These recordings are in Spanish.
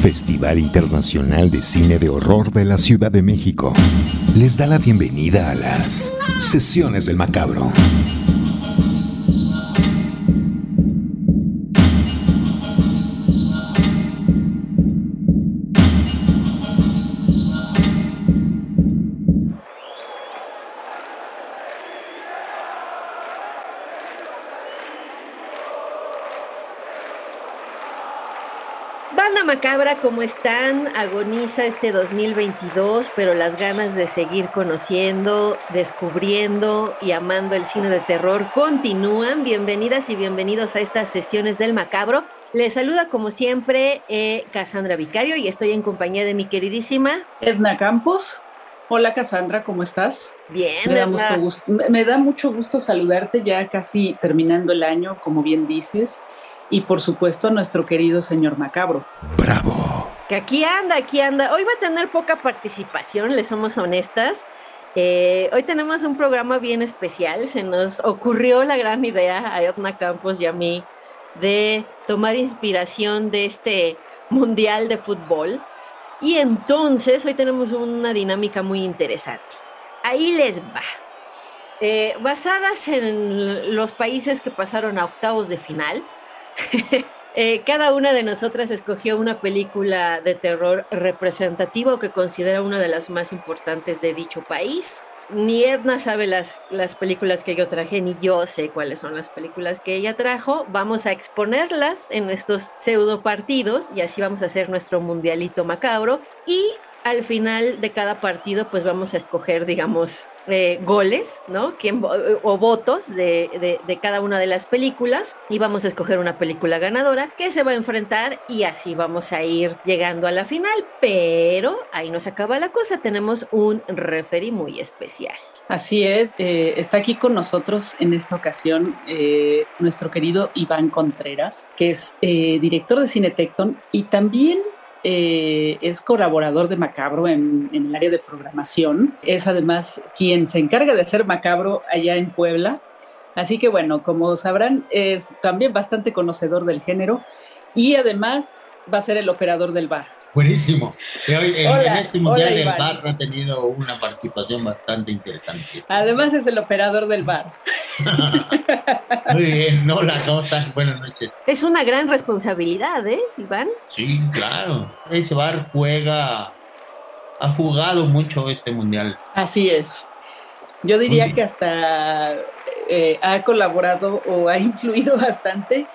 Festival Internacional de Cine de Horror de la Ciudad de México, les da la bienvenida a las Sesiones del Macabro. ¿Cómo están? Agoniza este 2022, pero las ganas de seguir conociendo, descubriendo y amando el cine de terror continúan. Bienvenidas y bienvenidos a estas sesiones del Macabro. Les saluda como siempre eh, Cassandra Vicario y estoy en compañía de mi queridísima Edna Campos. Hola Cassandra, ¿cómo estás? Bien, me da, Edna. mucho gusto, me da mucho gusto saludarte ya casi terminando el año, como bien dices y por supuesto a nuestro querido señor Macabro. ¡Bravo! Que aquí anda, aquí anda. Hoy va a tener poca participación, le somos honestas. Eh, hoy tenemos un programa bien especial. Se nos ocurrió la gran idea a Edna Campos y a mí de tomar inspiración de este mundial de fútbol. Y entonces hoy tenemos una dinámica muy interesante. Ahí les va. Eh, basadas en los países que pasaron a octavos de final, eh, cada una de nosotras escogió una película de terror representativa o que considera una de las más importantes de dicho país. Ni Edna sabe las, las películas que yo traje, ni yo sé cuáles son las películas que ella trajo. Vamos a exponerlas en estos pseudo partidos y así vamos a hacer nuestro mundialito macabro. Y al final de cada partido, pues vamos a escoger, digamos, eh, goles, ¿no? ¿Quién, o votos de, de, cada una de las películas y vamos a escoger una película ganadora que se va a enfrentar y así vamos a ir llegando a la final. Pero ahí no se acaba la cosa, tenemos un referee muy especial. Así es, eh, está aquí con nosotros en esta ocasión eh, nuestro querido Iván Contreras, que es director de Cinetecton y también eh, es colaborador de Macabro en, en, el área de programación. Es además quien se encarga de hacer Macabro allá en Puebla. Así que bueno, como sabrán, es también bastante conocedor del género y además va a ser el operador del bar. Buenísimo. Hoy, en, hola, en, este mundial del bar ha tenido una participación bastante interesante. Además es el operador del bar. Muy bien, hola, ¿cómo estás? Buenas noches. Es una gran responsabilidad, ¿eh, Iván? Sí, claro. Ese bar juega, ha jugado mucho este mundial. Así es. Yo diría que hasta eh, ha colaborado o ha influido bastante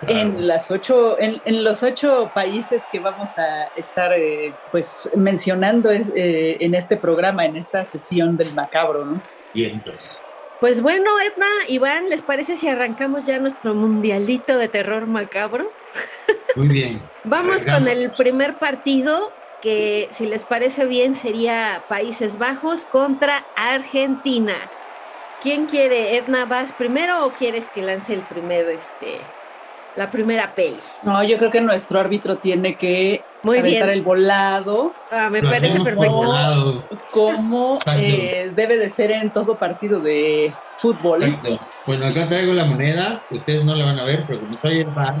Claro. En, las ocho, en, en, los ocho países que vamos a estar eh, pues mencionando es, eh, en este programa, en esta sesión del macabro, ¿no? Y entonces. Pues bueno, Edna, Iván, ¿les parece si arrancamos ya nuestro mundialito de terror macabro? Muy bien. Vamos Arrancamos. con el primer partido, que si les parece bien sería Países Bajos contra Argentina. ¿Quién quiere, Edna, vas primero o quieres que lance el primero este, la primera peli. No, yo creo que nuestro árbitro tiene que Muy aventar bien. el volado. Ah, me parece perfecto. Volado. Como eh, debe de ser en todo partido de fútbol. Exacto. Bueno, acá traigo la moneda. Ustedes no la van a ver, pero como soy el bar.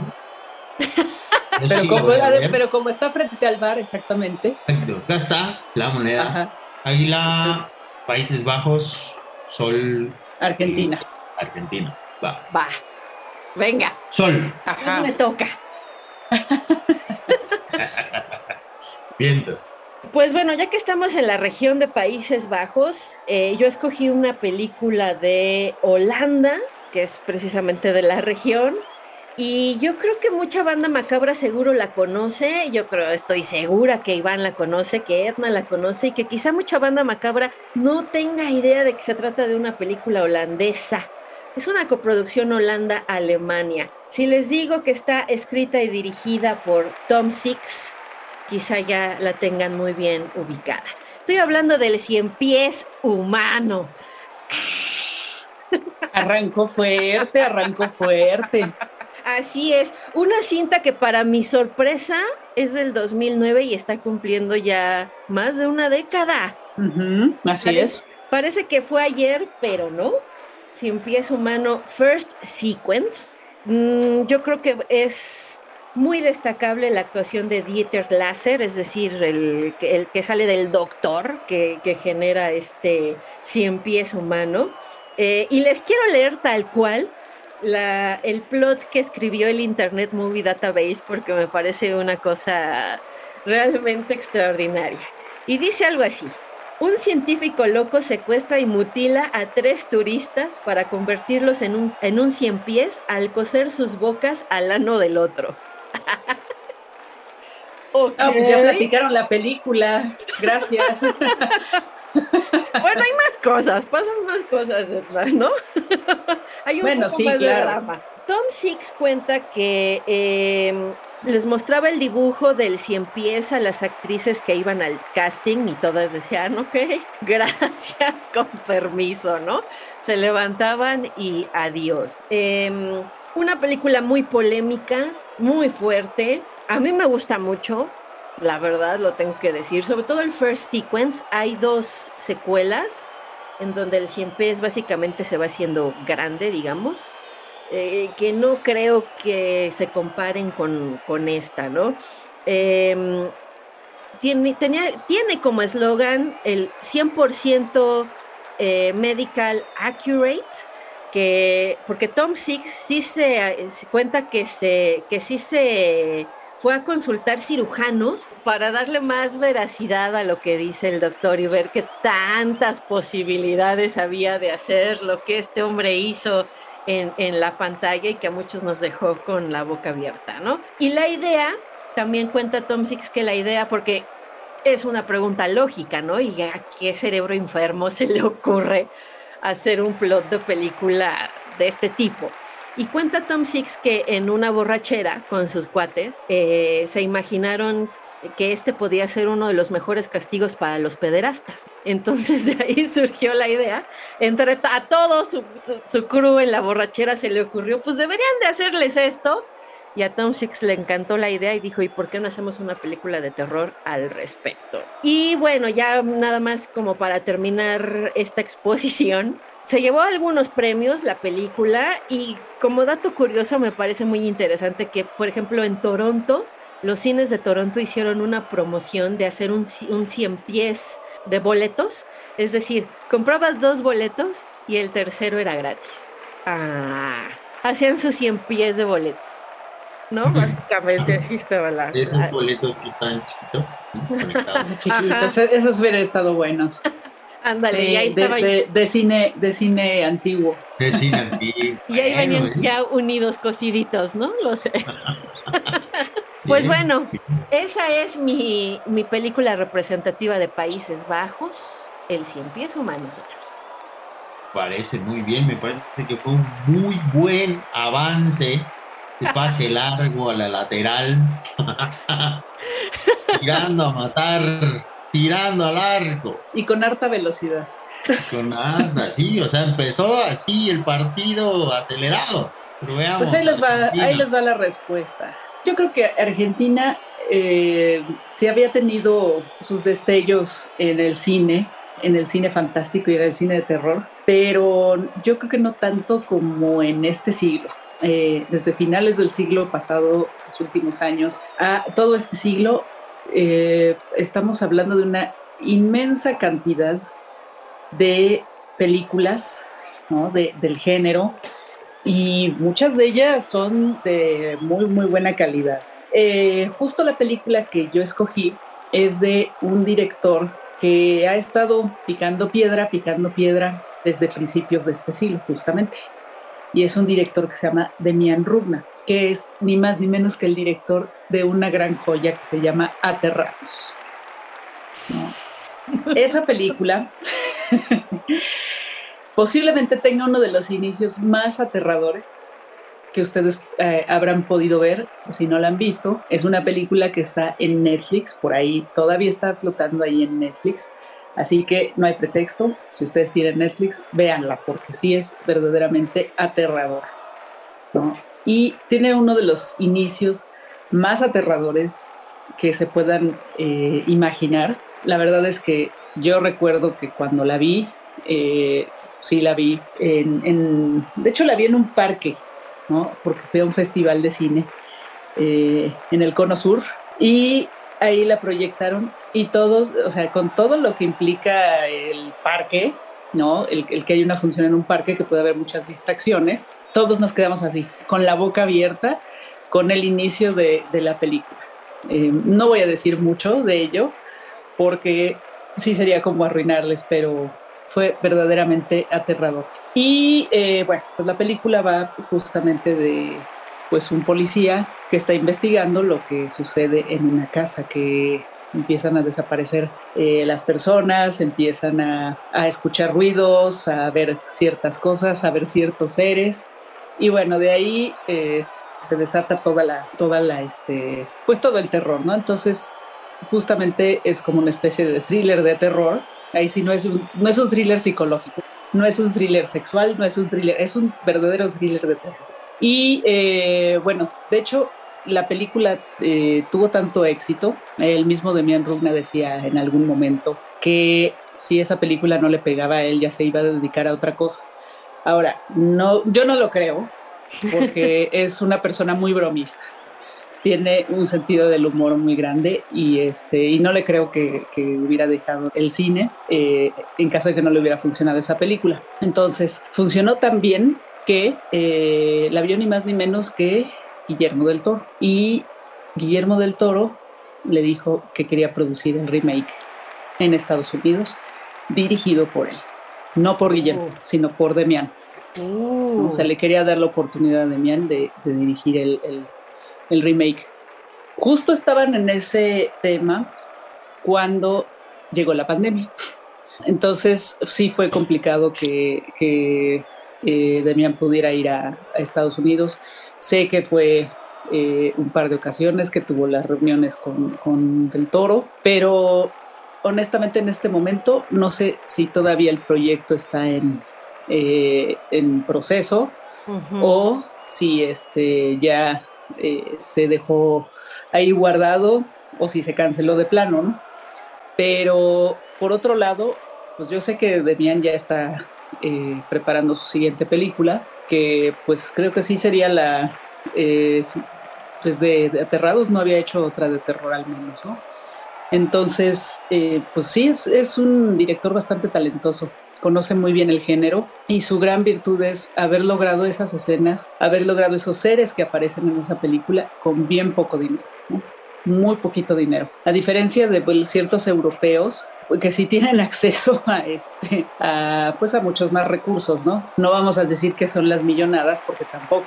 pero, como, pero, como, está frente al bar, exactamente. Exacto. Acá está la moneda. Ajá. Águila, Países Bajos, Sol. Argentina. Argentina. Va. Va. Venga. Sol. Ajá. me toca. Vientos. Pues bueno, ya que estamos en la región de Países Bajos, eh, yo escogí una película de Holanda, que es precisamente de la región, y yo creo que mucha banda macabra seguro la conoce, yo creo, estoy segura que Iván la conoce, que Edna la conoce, y que quizá mucha banda macabra no tenga idea de que se trata de una película holandesa. Es una coproducción Holanda-Alemania. Si les digo que está escrita y dirigida por Tom Six, quizá ya la tengan muy bien ubicada. Estoy hablando del cien pies humano. Arrancó fuerte, arrancó fuerte. Así es, una cinta que para mi sorpresa es del 2009 y está cumpliendo ya más de una década. Uh -huh, así parece, es. Parece que fue ayer, pero no. Cien pies humano First Sequence. Mm, yo creo que es Muy destacable la actuación de Dieter Lasser, es decir, el, que sale del doctor que, genera este cien pies humano. Eh, y les quiero leer tal cual el plot que escribió el Internet Movie Database porque me parece una cosa realmente extraordinaria. Y dice algo así. Un científico loco secuestra y mutila a tres turistas para convertirlos en un, en un cien pies al coser sus bocas al ano del otro. Ah, pues ya platicaron la película. Gracias. bueno, hay más cosas, pasan más cosas, ¿no? hay un bueno, poco sí, más claro. de drama. Tom Six cuenta que eh, les mostraba el dibujo del cien pies a las actrices que iban al casting y todas decían, ok, gracias, con permiso, ¿no? Se levantaban y adiós. Eh, una película muy polémica, muy fuerte. A mí me gusta mucho, la verdad lo tengo que decir. Sobre todo el first sequence, hay dos secuelas en donde el 100 pies básicamente se va haciendo grande, digamos, eh, que no creo que se comparen con, con esta, ¿no? Eh, tiene, tiene como eslogan el 100% eh, medical accurate, que, porque Tom Six sí se, cuenta que, se, que sí se fue a consultar cirujanos para darle más veracidad a lo que dice el doctor y ver qué tantas posibilidades había de hacer lo que este hombre hizo en, la pantalla y que a muchos nos dejó con la boca abierta, ¿no? Y la idea, también cuenta Tom Six que la idea, porque es una pregunta lógica, ¿no? ¿Y a qué cerebro enfermo se le ocurre hacer un plot de película de este tipo? Y cuenta Tom Six que en una borrachera con sus cuates eh, se imaginaron que este podía ser uno de los mejores castigos para los pederastas. Entonces de ahí surgió la idea. Entre a todo su, su, crew en la borrachera se le ocurrió, pues deberían de hacerles esto. Y a Tom Six le encantó la idea y dijo, ¿y por qué no hacemos una película de terror al respecto? Y bueno, ya nada más como para terminar esta exposición, se llevó algunos premios la película y como dato curioso me parece muy interesante que, por ejemplo, en Toronto, los cines de Toronto hicieron una promoción de hacer un, un 100 pies de boletos, es decir, comprabas dos boletos y el tercero era gratis. Ah, hacían sus 100 pies de boletos. ¿no? Básicamente así estaba la... Esos la... boletos que están chiquitos. Esos chiquitos, esos hubieran estado buenos. Ándale, de, y ahí estaba. De, de, cine, de cine antiguo. De cine antiguo. y ahí venían ya unidos, cosiditos, ¿no? Lo sé. pues bueno, esa es mi, mi, película representativa de Países Bajos, El Cien Pies Humanos, señores. Parece muy bien, me parece que fue un muy buen avance de pase largo a la lateral, tirando a matar tirando al arco. Y con harta velocidad. Con harta, sí, o sea, empezó así el partido acelerado. Pero veamos, pues ahí les, va, ahí les va la respuesta. Yo creo que Argentina eh, sí había tenido sus destellos en el cine, en el cine fantástico y en el cine de terror, pero yo creo que no tanto como en este siglo. Eh, desde finales del siglo pasado, los últimos años, a todo este siglo, eh, estamos hablando de una inmensa cantidad de películas ¿no? de, del género y muchas de ellas son de muy, muy buena calidad. Eh, justo la película que yo escogí es de un director que ha estado picando piedra, picando piedra desde principios de este siglo, justamente. Y es un director que se llama Demian Rugna que es ni más ni menos que el director de una gran joya que se llama Aterrados. ¿no? Esa película posiblemente tenga uno de los inicios más aterradores que ustedes eh, habrán podido ver, si no la han visto. Es una película que está en Netflix, por ahí todavía está flotando ahí en Netflix. Así que no hay pretexto, si ustedes tienen Netflix, véanla, porque sí es verdaderamente aterradora. y tiene uno de los inicios más aterradores que se puedan eh, imaginar. La verdad es que yo recuerdo que cuando la vi, eh, sí la vi, en, de hecho la vi en un parque, ¿no? porque fue un festival de cine. eh, en el Cono Sur y ahí la proyectaron y todos, o sea, con todo lo que implica el parque, ¿no? El, que hay una función en un parque que puede haber muchas distracciones, todos nos quedamos así, con la boca abierta, con el inicio de, la película. Eh, no voy a decir mucho de ello, porque sí sería como arruinarles, pero fue verdaderamente aterrador. Y eh, bueno, pues la película va justamente de pues un policía que está investigando lo que sucede en una casa que empiezan a desaparecer eh, las personas, empiezan a, escuchar ruidos, a ver ciertas cosas, a ver ciertos seres. Y bueno, de ahí eh, se desata toda la, toda la, este, pues todo el terror, ¿no? Entonces, justamente es como una especie de thriller de terror. Ahí sí no es un, no es un thriller psicológico, no es un thriller sexual, no es un thriller, es un verdadero thriller de terror. Y eh, bueno, de hecho, la película eh, tuvo tanto éxito, el mismo Demian Rugna decía en algún momento que si esa película no le pegaba a él ya se iba a dedicar a otra cosa. Ahora, no, yo no lo creo, porque es una persona muy bromista. Tiene un sentido del humor muy grande y, este, y no le creo que, hubiera dejado el cine eh, en caso de que no le hubiera funcionado esa película. Entonces, funcionó tan bien que eh, la vio ni más ni menos que Guillermo del Toro. Y Guillermo del Toro le dijo que quería producir el remake en Estados Unidos, dirigido por él. No por Guillermo, oh. sino por Demian. Uh. O sea, le quería dar la oportunidad a Demian de, dirigir el, remake. Justo estaban en ese tema cuando llegó la pandemia. Entonces sí fue complicado que, que eh, Demian pudiera ir a, Estados Unidos. Sé que fue eh, un par de ocasiones que tuvo las reuniones con, Del Toro, pero honestamente en este momento no sé si todavía el proyecto está en, eh, en proceso o si este, ya se dejó ahí guardado o si se canceló de plano, ¿no? Pero por otro lado, pues yo sé que Demian ya está eh, preparando su siguiente película, que pues creo que sí sería la... Eh, desde Aterrados no había hecho otra de terror al menos, ¿no? Entonces, eh, pues sí, es, un director bastante talentoso, conoce muy bien el género y su gran virtud es haber logrado esas escenas, haber logrado esos seres que aparecen en esa película con bien poco dinero, muy poquito dinero. A diferencia de pues, ciertos europeos que sí tienen acceso a este a, pues a muchos más recursos, ¿no? No vamos a decir que son las millonadas porque tampoco,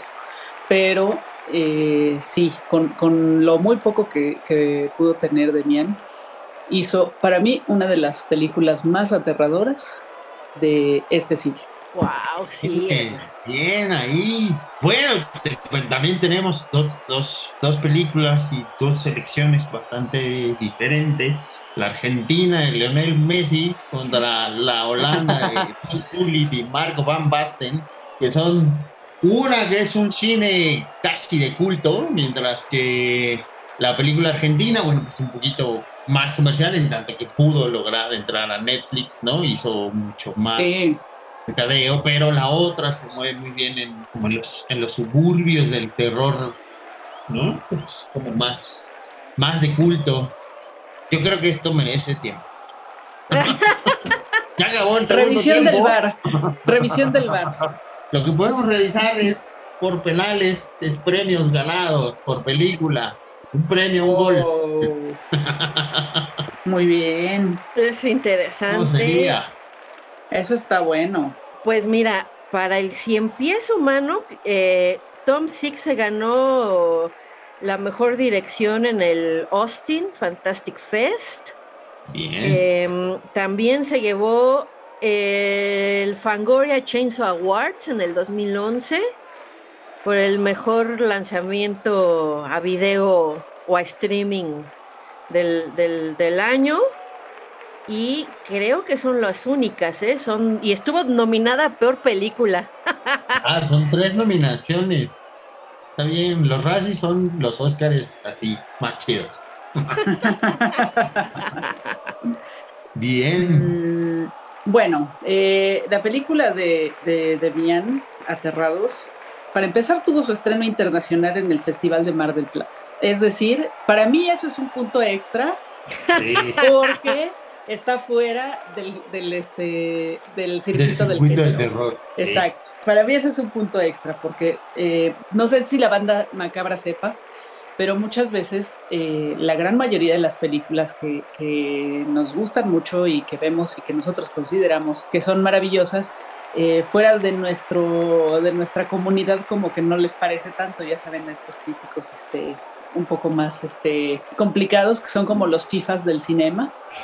pero eh, sí, con, lo muy poco que, que pudo tener Demian, hizo para mí una de las películas más aterradoras de este cine. Wow, sí. Bien, ahí. Bueno, pues, también tenemos dos, dos, dos, películas y dos selecciones bastante diferentes. La Argentina de Lionel Messi contra la Holanda de Tom y Marco Van Basten, que son una que es un cine casi de culto, mientras que la película argentina, bueno, es un poquito más comercial, en tanto que pudo lograr entrar a Netflix, ¿no? Hizo mucho más mercadeo, pero la otra se mueve muy bien en, como en, los, en los suburbios del terror, ¿no? Pues como más, más de culto. Yo creo que esto merece tiempo. ya acabó Revisión del bar. Revisión del bar. Lo que podemos revisar es por penales, es premios ganados por película. Un premio, un gol. Muy bien. Es interesante. Eso está bueno. Pues mira, para el cien pies humano, eh, Tom Six se ganó la mejor dirección en el Austin Fantastic Fest. Bien. Em, también se llevó el Fangoria Chainsaw Awards en el 2011 por el mejor lanzamiento a video o a streaming del, del año y creo que son las únicas, ¿eh? Son, y estuvo nominada a Peor Película. ah, son tres nominaciones. Está bien, los Razzies son los Oscars así, más chidos. bien. Mm, bueno, eh, la película de, de, de Aterrados, para empezar tuvo su estreno internacional en el Festival de Mar del Plata. Es decir, para mí eso es un punto extra porque está fuera del, del, este, del circuito del, del, terror. Exacto. Para mí ese es un punto extra porque eh, no sé si la banda macabra sepa, pero muchas veces eh, la gran mayoría de las películas que, que, nos gustan mucho y que vemos y que nosotros consideramos que son maravillosas, eh, fuera de, nuestro, de nuestra comunidad como que no les parece tanto, ya saben, estos críticos este, un poco más este, complicados, que son como los FIFAs del cinema.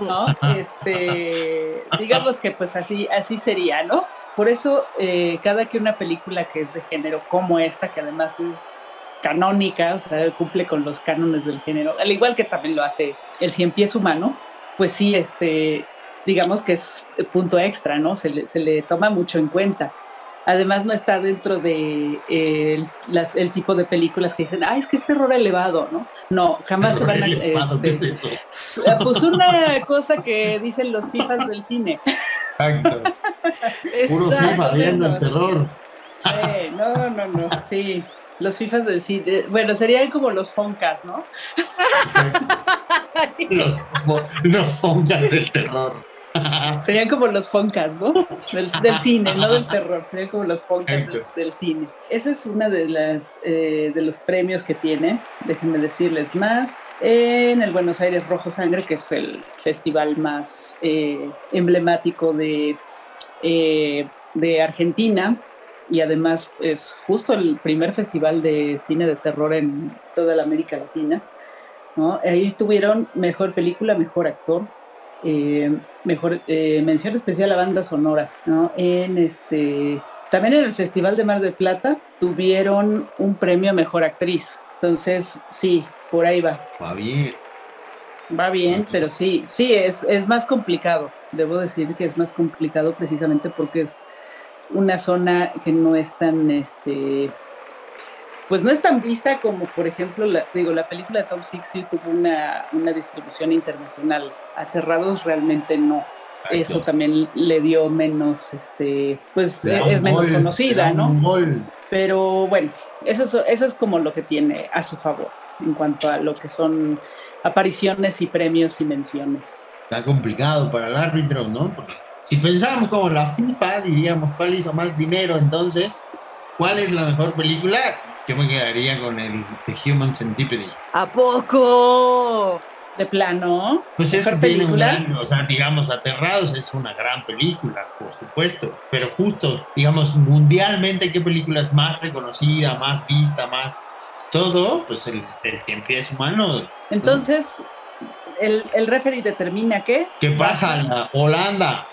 ¿no? este, digamos que pues así, así sería, ¿no? Por eso, eh, cada que una película que es de género como esta, que además es canónica, o sea, cumple con los cánones del género, al igual que también lo hace el cien pies humano, pues sí, este, digamos que es punto extra, ¿no? Se le, se le toma mucho en cuenta. Además no está dentro de eh, las, el tipo de películas que dicen, ah, es que es terror elevado, ¿no? No, jamás se van a... Este, pues una cosa que dicen los fifas del cine. Exacto. Puro FIFA viendo el terror. no, no, no, sí. Los FIFAs del cine, bueno, serían como los Foncas, ¿no? los, los Foncas del terror. Serían como los foncas, ¿no? Del, cine, no del terror, serían como los foncas del, cine. Ese es uno de, las, eh, de los premios que tiene, déjenme decirles más, en el Buenos Aires Rojo Sangre, que es el festival más eh, emblemático de, eh, de Argentina, y además es justo el primer festival de cine de terror en toda la América Latina. ¿no? Ahí tuvieron mejor película, mejor actor, eh, mejor eh, mención especial a banda sonora, ¿no? En este, también en el Festival de Mar del Plata tuvieron un premio a mejor actriz. Entonces, sí, por ahí va. Va bien. Va bien, pero sí, sí, es, es más complicado. Debo decir que es más complicado precisamente porque es una zona que no es tan, este, pues no es tan vista como, por ejemplo, la, digo, la película de Tom Six tuvo una, una, distribución internacional. Aterrados realmente no. Eso también le dio menos, este, pues es menos conocida, ¿no? Pero bueno, eso es, eso es como lo que tiene a su favor en cuanto a lo que son apariciones y premios y menciones. Está complicado para el árbitro, ¿no? Porque si pensáramos como la FIFA, diríamos cuál hizo más dinero entonces, ¿cuál es la mejor película? Yo me quedaría con el The Human Centipede. ¿A poco? De plano. Pues es película. o sea, digamos, Aterrados es una gran película, por supuesto. Pero justo, digamos, mundialmente, ¿qué película es más reconocida, más vista, más todo? Pues el, el Cien Pies Humano. Entonces, el, el referee determina qué. ¿Qué pasa? La Holanda.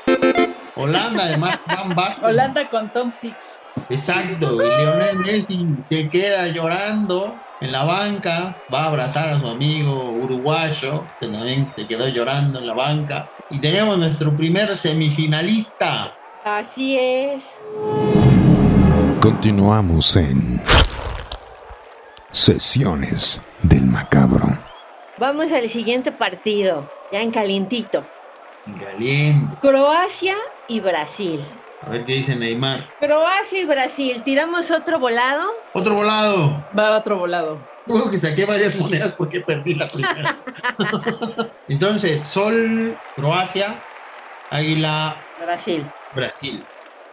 Holanda, además, Van Holanda con Tom Six. Exacto, y Lionel Messi se queda llorando en la banca, va a abrazar a su amigo uruguayo, que también se quedó llorando en la banca. Y tenemos nuestro primer semifinalista. Así es. Continuamos en Sesiones del Macabro. Vamos al siguiente partido, ya en calientito. Caliente. Croacia y Brasil. A ver qué dice Neymar. Croacia y Brasil, ¿tiramos otro volado? Otro volado. Va otro volado. Juego que saqué varias monedas porque perdí la primera. Entonces, Sol, Croacia, Águila. Brasil. Brasil.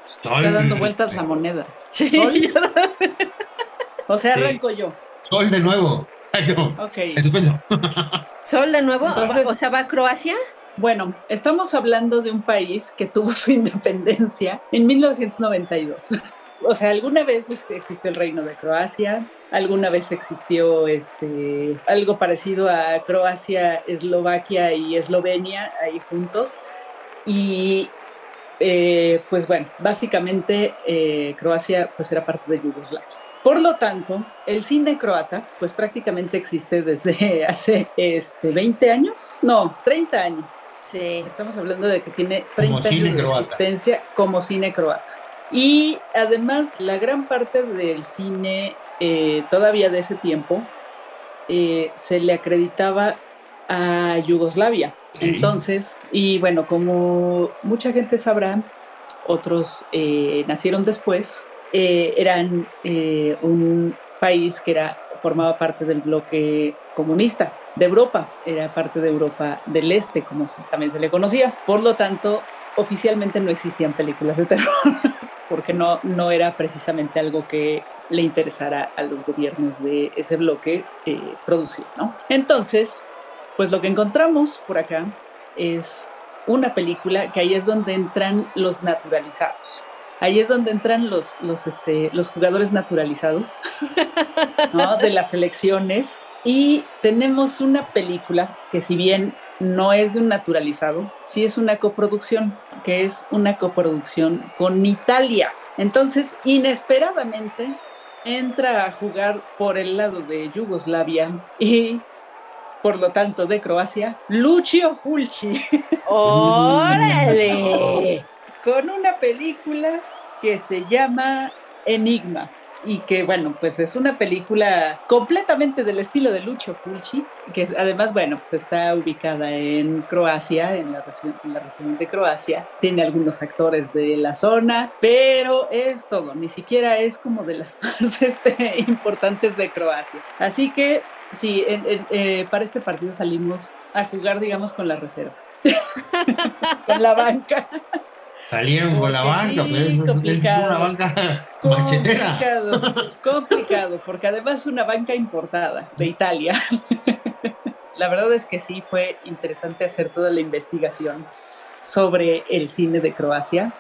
Sol. Está dando vueltas la moneda. Sol. o sea, arranco yo. Sol de nuevo. Exacto. Ok. En suspenso. Sol de nuevo. o sea, va Croacia. Bueno, estamos hablando de un país que tuvo su independencia en 1992. O sea, alguna vez existió el reino de Croacia, alguna vez existió este, algo parecido a Croacia, Eslovaquia y Eslovenia ahí juntos. Y eh, pues bueno, básicamente eh, Croacia pues era parte de Yugoslavia. Por lo tanto, el cine croata pues prácticamente existe desde hace este, 20 años, no, 30 años. Sí. Estamos hablando de que tiene 30 años de existencia como cine croata. Y además, la gran parte del cine eh, todavía de ese tiempo eh, se le acreditaba a Yugoslavia. Entonces, y bueno, como mucha gente sabrá, otros eh, nacieron después, eran un país que era formaba parte del bloque comunista de Europa, era parte de Europa del Este, como también se le conocía. Por lo tanto, oficialmente no existían películas de terror, porque no, no era precisamente algo que le interesara a los gobiernos de ese bloque eh, producir. Entonces, pues lo que encontramos por acá es una película que ahí es donde entran los naturalizados. Ahí es donde entran los, los, este, los jugadores naturalizados de las elecciones. Y tenemos una película que si bien no es de un naturalizado, sí es una coproducción, que es una coproducción con Italia. Entonces, inesperadamente, entra a jugar por el lado de Yugoslavia y por lo tanto de Croacia, Lucio Fulci. ¡Órale! Con una película que se llama Enigma y que bueno, pues es una película completamente del estilo de Lucio Fulci, que además, bueno, pues está ubicada en Croacia, en la, región, en la región de Croacia, tiene algunos actores de la zona, pero es todo, ni siquiera es como de las más este, importantes de Croacia. Así que sí, eh, para este partido salimos a jugar, digamos, con la reserva. con la banca. Salieron con la banca, pero eso es una banca machetera. Complicado, complicado, porque además es una banca importada de Italia. La verdad es que sí fue interesante hacer toda la investigación sobre el cine de Croacia.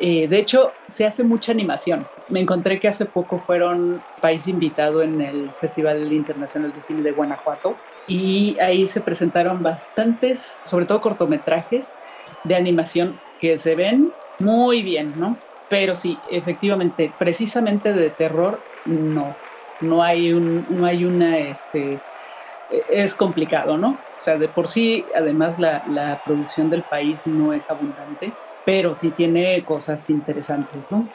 Eh, de hecho, se hace mucha animación. Me encontré que hace poco fueron país invitado en el Festival Internacional de Cine de Guanajuato y ahí se presentaron bastantes, sobre todo cortometrajes de animación que se ven muy bien, ¿no? Pero sí, efectivamente, precisamente de terror, no. No hay, un, no hay una, este, e, es complicado, ¿no? O sea, de por sí, además, la, la producción del país no es abundante, pero sí tiene cosas interesantes, ¿no?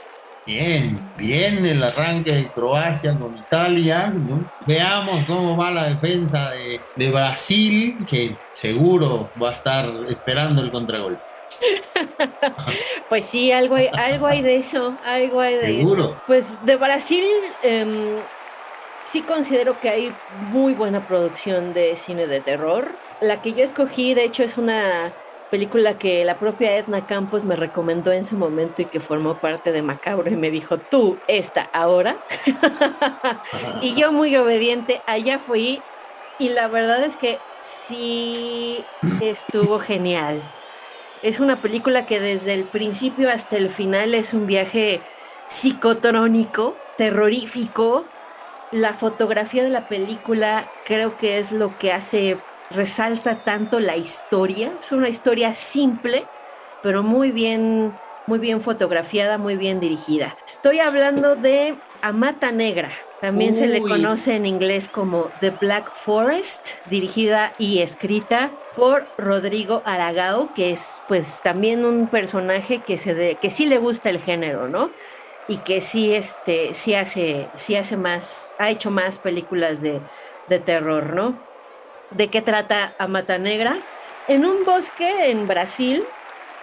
Bien, bien el arranque de Croacia con Italia. ¿no? Veamos cómo va la defensa de, Brasil, que seguro va a estar esperando el contragolpe. pues sí, algo hay, algo hay de eso, algo hay de eso. Pues de Brasil eh, sí considero que hay muy buena producción de cine de terror. La que yo escogí, de hecho, es una película que la propia Edna Campos me recomendó en su momento y que formó parte de Macabro y me dijo, tú, esta, ahora. y yo muy obediente, allá fui y la verdad es que sí estuvo genial. Es una película que desde el principio hasta el final es un viaje psicotrónico, terrorífico. La fotografía de la película creo que es lo que hace, resalta tanto la historia. Es una historia simple, pero muy bien, muy bien fotografiada, muy bien dirigida. Estoy hablando de Amata Negra, también se le conoce en inglés como The Black Forest, dirigida y escrita por Rodrigo Aragao, que es pues también un personaje que se de, que sí le gusta el género, ¿no? Y que sí este sí hace sí hace más ha hecho más películas de, de terror, ¿no? ¿De qué trata Amata Negra? En un bosque en Brasil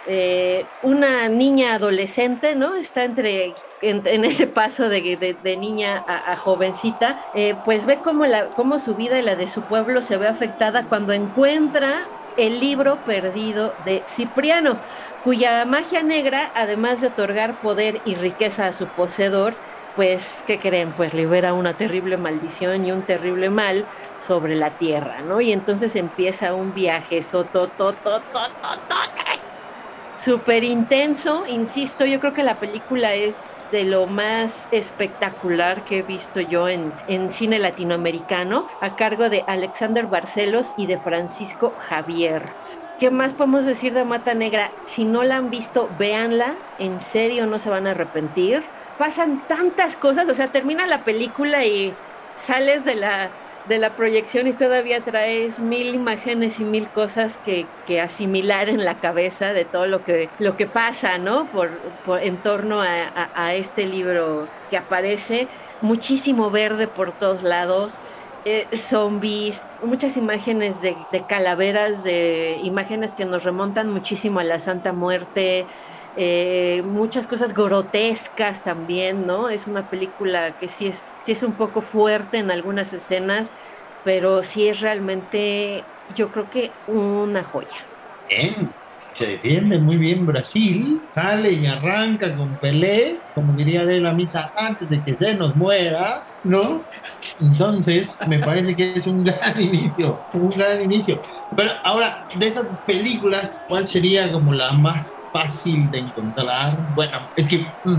eh, una niña adolescente, ¿no? Está entre en, ese paso de, niña a, jovencita, eh, pues ve cómo, la, cómo su vida y la de su pueblo se ve afectada cuando encuentra el libro perdido de Cipriano, cuya magia negra, además de otorgar poder y riqueza a su poseedor, pues, ¿qué creen? Pues libera una terrible maldición y un terrible mal sobre la tierra, ¿no? Y entonces empieza un viaje súper intenso, insisto, yo creo que la película es de lo más espectacular que he visto yo en, en cine latinoamericano, a cargo de Alexander Barcelos y de Francisco Javier. ¿Qué más podemos decir de Mata Negra? Si no la han visto, véanla, en serio no se van a arrepentir. Pasan tantas cosas, o sea, termina la película y sales de la de la proyección y todavía traes mil imágenes y mil cosas que, asimilar en la cabeza de todo lo que, lo que pasa, ¿no? Por, en torno a, este libro que aparece, muchísimo verde por todos lados. Eh, zombies, muchas imágenes de, de, calaveras, de imágenes que nos remontan muchísimo a la Santa Muerte, eh, muchas cosas grotescas también, ¿no? Es una película que sí es, sí es un poco fuerte en algunas escenas, pero sí es realmente, yo creo que una joya. Bien, se defiende muy bien Brasil, sale y arranca con Pelé, como diría de la misa, antes de que se nos muera, ¿no? Entonces, me parece que es un gran inicio, un gran inicio. Pero ahora, de esas películas, ¿cuál sería como la más fácil de encontrar? Bueno, es que, mm,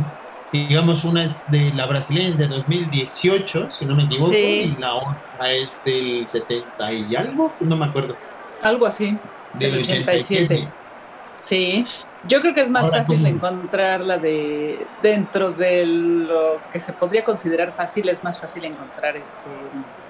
digamos, una es de la brasileña de 2018, si no me equivoco, Sí. y la otra es del 70 y algo, no me acuerdo. Algo así. Del Del 87. 87. Sí, yo creo que es más Ahora, fácil ¿cómo? encontrarla de dentro de lo que se podría considerar fácil, es más fácil encontrar este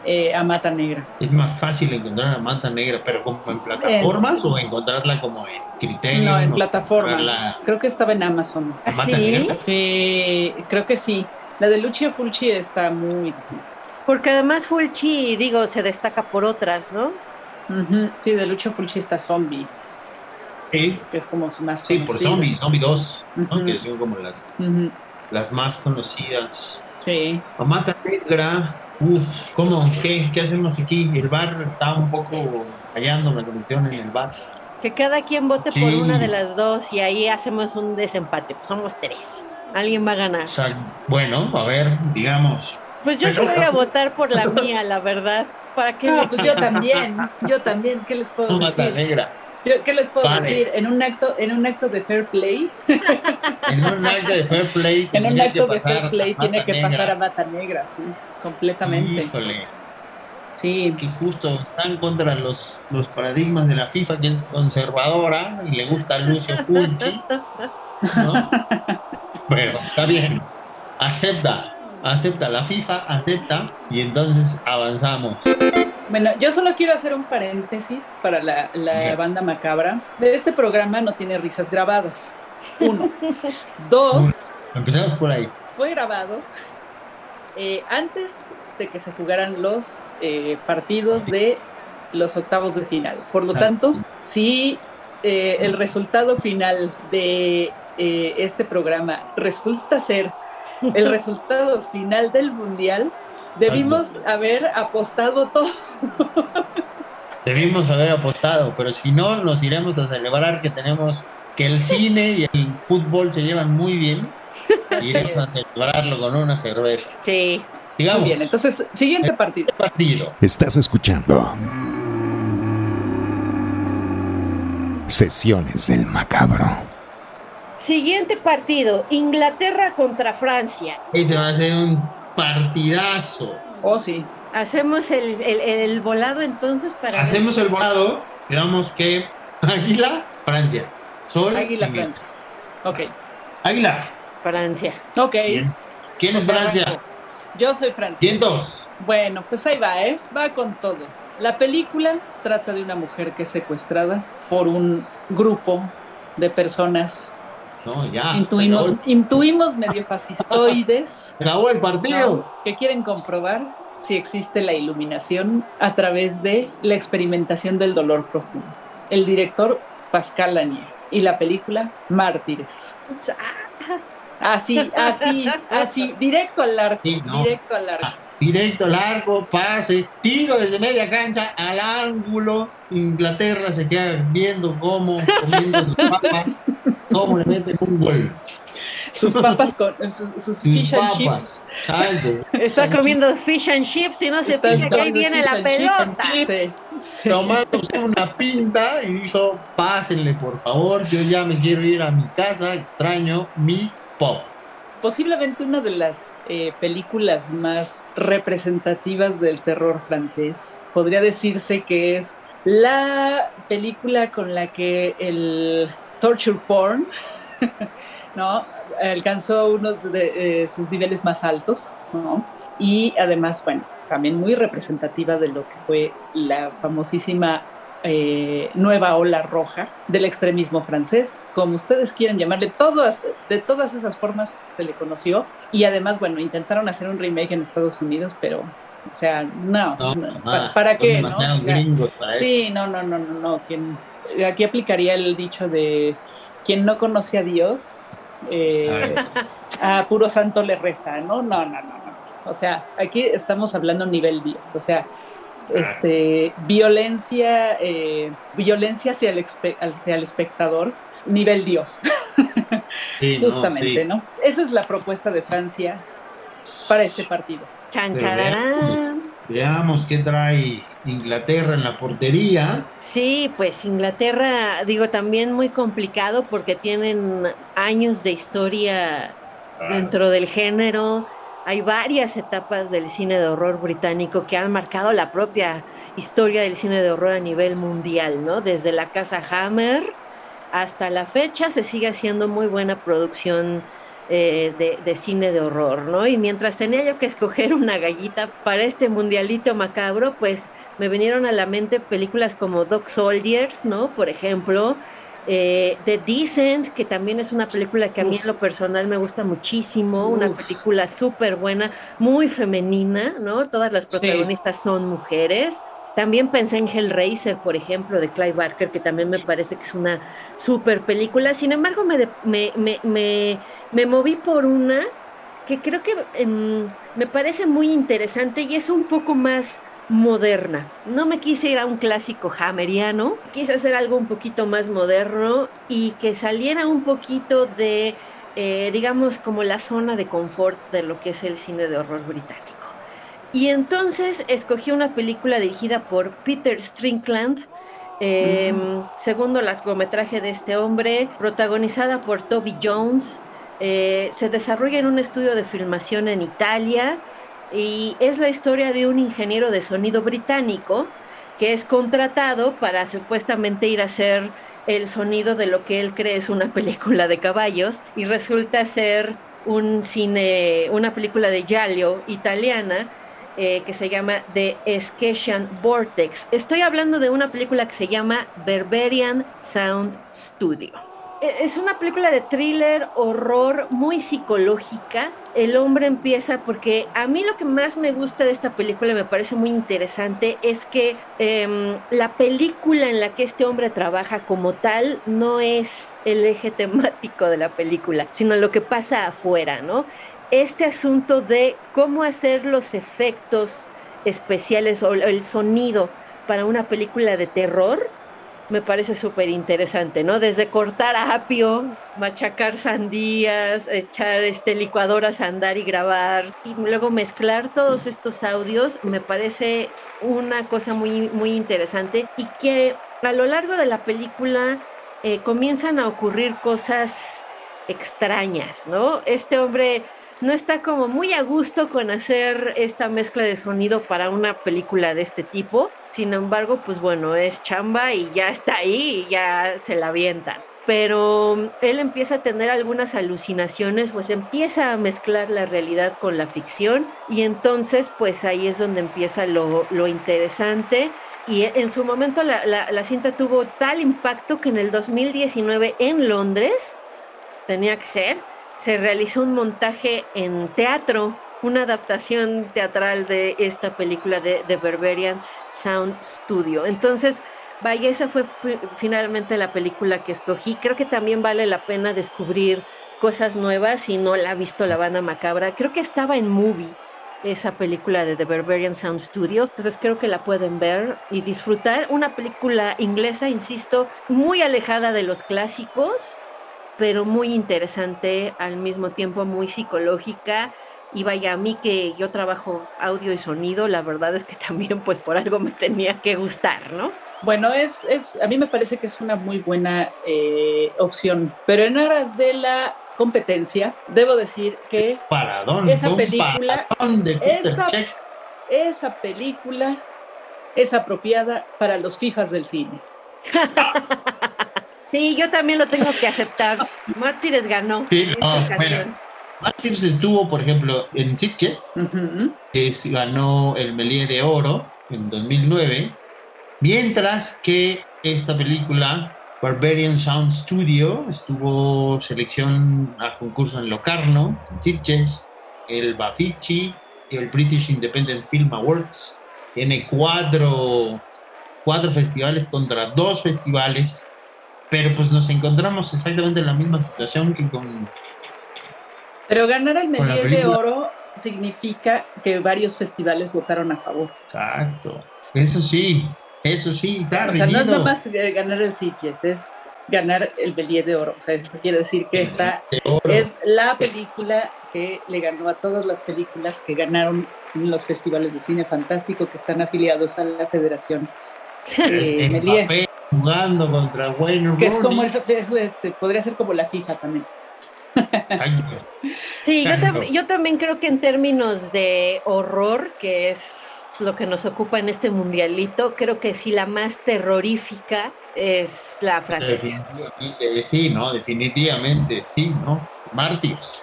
eh, a Mata Negra. Es más fácil encontrar a Manta Negra, pero como en plataformas o encontrarla como en criterio. No, en plataforma. Creo que estaba en Amazon. ¿Ah, Mata sí? Negra. Sí, creo que sí. La de Lucio Fulci está muy difícil. Porque además Fulci, digo, se destaca por otras, ¿no? Ujú, Sí, de Lucio Fulci está Zombie, Sí, que es como su más sí, por. Zombie, Zombie 2, ¿no? Ujú. que son como las, Ujú, las más conocidas. Sí. A Mata Negra, uff, ¿cómo? ¿Qué, ¿Qué hacemos aquí? El bar está un poco fallando la conexión en el bar. Que cada quien vote por Sí. una de las dos y ahí hacemos un desempate. Pues somos tres. Alguien va a ganar. O sea, bueno, a ver, digamos. Pues yo sí voy a votar por la mía, la verdad. ¿Para qué? No, pues yo también, yo también, ¿qué les puedo Mata decir? Negra. Yo- ¿Qué les puedo decir? En un acto, en un acto de fair play, En un acto de fair play. en un acto de fair play tiene que Negra. pasar a Mata Negra, sí, completamente. Híjole. Sí, que justo están contra los, los paradigmas de la FIFA, que es conservadora y le gusta a Lucio Fulci, ¿no? Pero está bien, acepta, acepta la FIFA, acepta y entonces avanzamos. Bueno, yo solo quiero hacer un paréntesis para la, banda macabra. Este programa no tiene risas grabadas. Uno. Dos, Empezamos por ahí. fue grabado eh, antes de que se jugaran los eh, partidos de los octavos de final. Por lo Ah. tanto, si eh, el resultado final de eh, este programa resulta ser el resultado final del mundial, debimos haber apostado todo. Debimos haber apostado, pero si no, nos iremos a celebrar que tenemos que el cine y el fútbol se llevan muy bien. Así Iremos a celebrarlo con una cerveza. Sí. Digamos, Muy bien, entonces, siguiente partido. partido. Estás escuchando Sesiones del Macabro. Siguiente partido, Inglaterra contra Francia. Ese va a ser un partidazo. Oh, sí. Hacemos el, el- el volado entonces para... Hacemos el volado, digamos que Águila, Francia. Sol, Águila. Francia. Ok. Águila. Francia. Ok. Bien. ¿Quién es Francia? Yo soy Francia. Cientos. Bueno, pues ahí va, ¿eh? Va con todo. La película trata de una mujer que es secuestrada por un grupo de personas, No, ya. intuimos, intuimos medio fascistoides, acabó el partido. ¿no? que quieren comprobar si existe la iluminación a través de la experimentación del dolor profundo. El director Pascal Lanier y la película Mártires. Así, así, así, directo al arco, Sí, no. directo al arco. Ah, Directo, largo, pase, tiro desde media cancha al ángulo. Inglaterra se queda viendo cómo comiendo sus papas, cómo le meten un gol. sus papas con sus, sus fish and papas. chips. Está comiendo fish and chips y no se fija que ahí viene la pelota. Sí, sí. tomándose una pinta y dijo, pásenle por favor, yo ya me quiero ir a mi casa, extraño mi pop. Posiblemente una de las eh, películas más representativas del terror francés. Podría decirse que es la película con la que el torture porn, ¿no? alcanzó uno de eh, sus niveles más altos, ¿no? Y además, bueno, también muy representativa de lo que fue la famosísima eh, nueva ola roja del extremismo francés, como ustedes quieran llamarle, todas, de todas esas formas se le conoció. Y además, bueno, intentaron hacer un remake en Estados Unidos, pero, o sea, no, No, no, ¿para, para qué? ¿no? O sea. Sí, no, no, no, no, no. Quien, aquí aplicaría el dicho de quien no conoce a Dios, eh, a puro santo le reza, ¿no? No, no, no, no. O sea, aquí estamos hablando nivel Dios, o sea, este, violencia, eh, violencia hacia el, hacia el espectador, nivel Dios. Justamente, no, Esa es la propuesta de Francia para este partido. Chan, Veamos qué trae Inglaterra en la portería. Sí, pues Inglaterra, digo, también muy complicado porque tienen años de historia dentro del género. Hay varias etapas del cine de horror británico que han marcado la propia historia del cine de horror a nivel mundial, ¿no? Desde la casa Hammer hasta la fecha se sigue haciendo muy buena producción eh, de, cine de horror, ¿no? Y mientras tenía yo que escoger una gallita para este mundialito macabro, pues me vinieron a la mente películas como Dog Soldiers, ¿no? Por ejemplo, eh, The Decent, que también es una película que a mí en lo personal me gusta muchísimo, una película súper buena, muy femenina, ¿no? Todas las protagonistas son mujeres. También pensé en Hellraiser, por ejemplo, de Clive Barker, que también me parece que es una super película. Sin embargo, me, me, me, me moví por una que creo que em, me parece muy interesante y es un poco más moderna. No me quise ir a un clásico hammeriano, quise hacer algo un poquito más moderno y que saliera un poquito de, eh, digamos, como la zona de confort de lo que es el cine de horror británico. Y entonces escogí una película dirigida por Peter Strickland, em, segundo largometraje de este hombre, protagonizada por Toby Jones. Eh, se desarrolla en un estudio de filmación en Italia y es la historia de un ingeniero de sonido británico que es contratado para supuestamente ir a hacer el sonido de lo que él cree es una película de caballos y resulta ser un cine, una película de Giallo italiana eh, que se llama The Escasian Vortex. Estoy hablando de una película que se llama Berberian Sound Studio. E, es una película de thriller, horror, muy psicológica. El hombre empieza porque a mí lo que más me gusta de esta película, me parece muy interesante, es que em, la película en la que este hombre trabaja como tal no es el eje temático de la película, sino lo que pasa afuera, ¿no? Este asunto de cómo hacer los efectos especiales o el sonido para una película de terror me parece súper interesante, ¿no? Desde cortar apio, machacar sandías, echar este, licuadoras a andar y grabar, y luego mezclar todos estos audios, me parece una cosa muy, muy interesante y que a lo largo de la película eh, comienzan a ocurrir cosas extrañas, ¿no? Este hombre no está como muy a gusto con hacer esta mezcla de sonido para una película de este tipo. Sin embargo, pues bueno, es chamba y ya está ahí y ya se la avienta. Pero él empieza a tener algunas alucinaciones, pues empieza a mezclar la realidad con la ficción y entonces pues ahí es donde empieza lo, interesante. Y en su momento la, la cinta tuvo tal impacto que en el 2019 en Londres, tenía que ser, se realizó un montaje en teatro, una adaptación teatral de esta película de, The Berberian Sound Studio. Entonces, vaya, esa fue finalmente la película que escogí. Creo que también vale la pena descubrir cosas nuevas si no la ha visto la banda macabra. Creo que estaba en movie esa película de The Berberian Sound Studio. Entonces creo que la pueden ver y disfrutar. Una película inglesa, insisto, muy alejada de los clásicos, pero muy interesante, al mismo tiempo muy psicológica. Y vaya, a mí que yo trabajo audio y sonido, la verdad es que también pues por algo me tenía que gustar, ¿no? Bueno, es, es a mí me parece que es una muy buena eh, opción, pero en aras de la competencia, debo decir que esa película, esa, esa película es apropiada para los fijas del cine. Sí, yo también lo tengo que aceptar. Mártires ganó. Sí, Mártires estuvo, por ejemplo, en Sitges, que ganó el Melié de Oro en 2009, mientras que esta película, Barbarian Sound Studio, estuvo selección a concurso en Locarno, en Sitges, el Baffici, el British Independent Film Awards. Tiene cuatro, cuatro festivales contra dos festivales pero pues nos encontramos exactamente en la misma situación que con... Pero ganar el Méliès de Oro significa que varios festivales votaron a favor. Exacto. Eso sí, eso sí, está O sea, no es nada más ganar el Sitges, es ganar el Bélier de Oro. O sea, eso quiere decir que esta es la película que le ganó a todas las películas que ganaron en los festivales de cine fantástico que están afiliados a la Federación eh, Jugando contra Wayne Que es como el, este, podría ser como la FIFA también. sí, yo, yo también creo que en términos de horror, que es lo que nos ocupa en este mundialito, creo que sí la más terrorífica es la francesa. Sí, ¿no? Definitivamente, sí, ¿no? Mártires.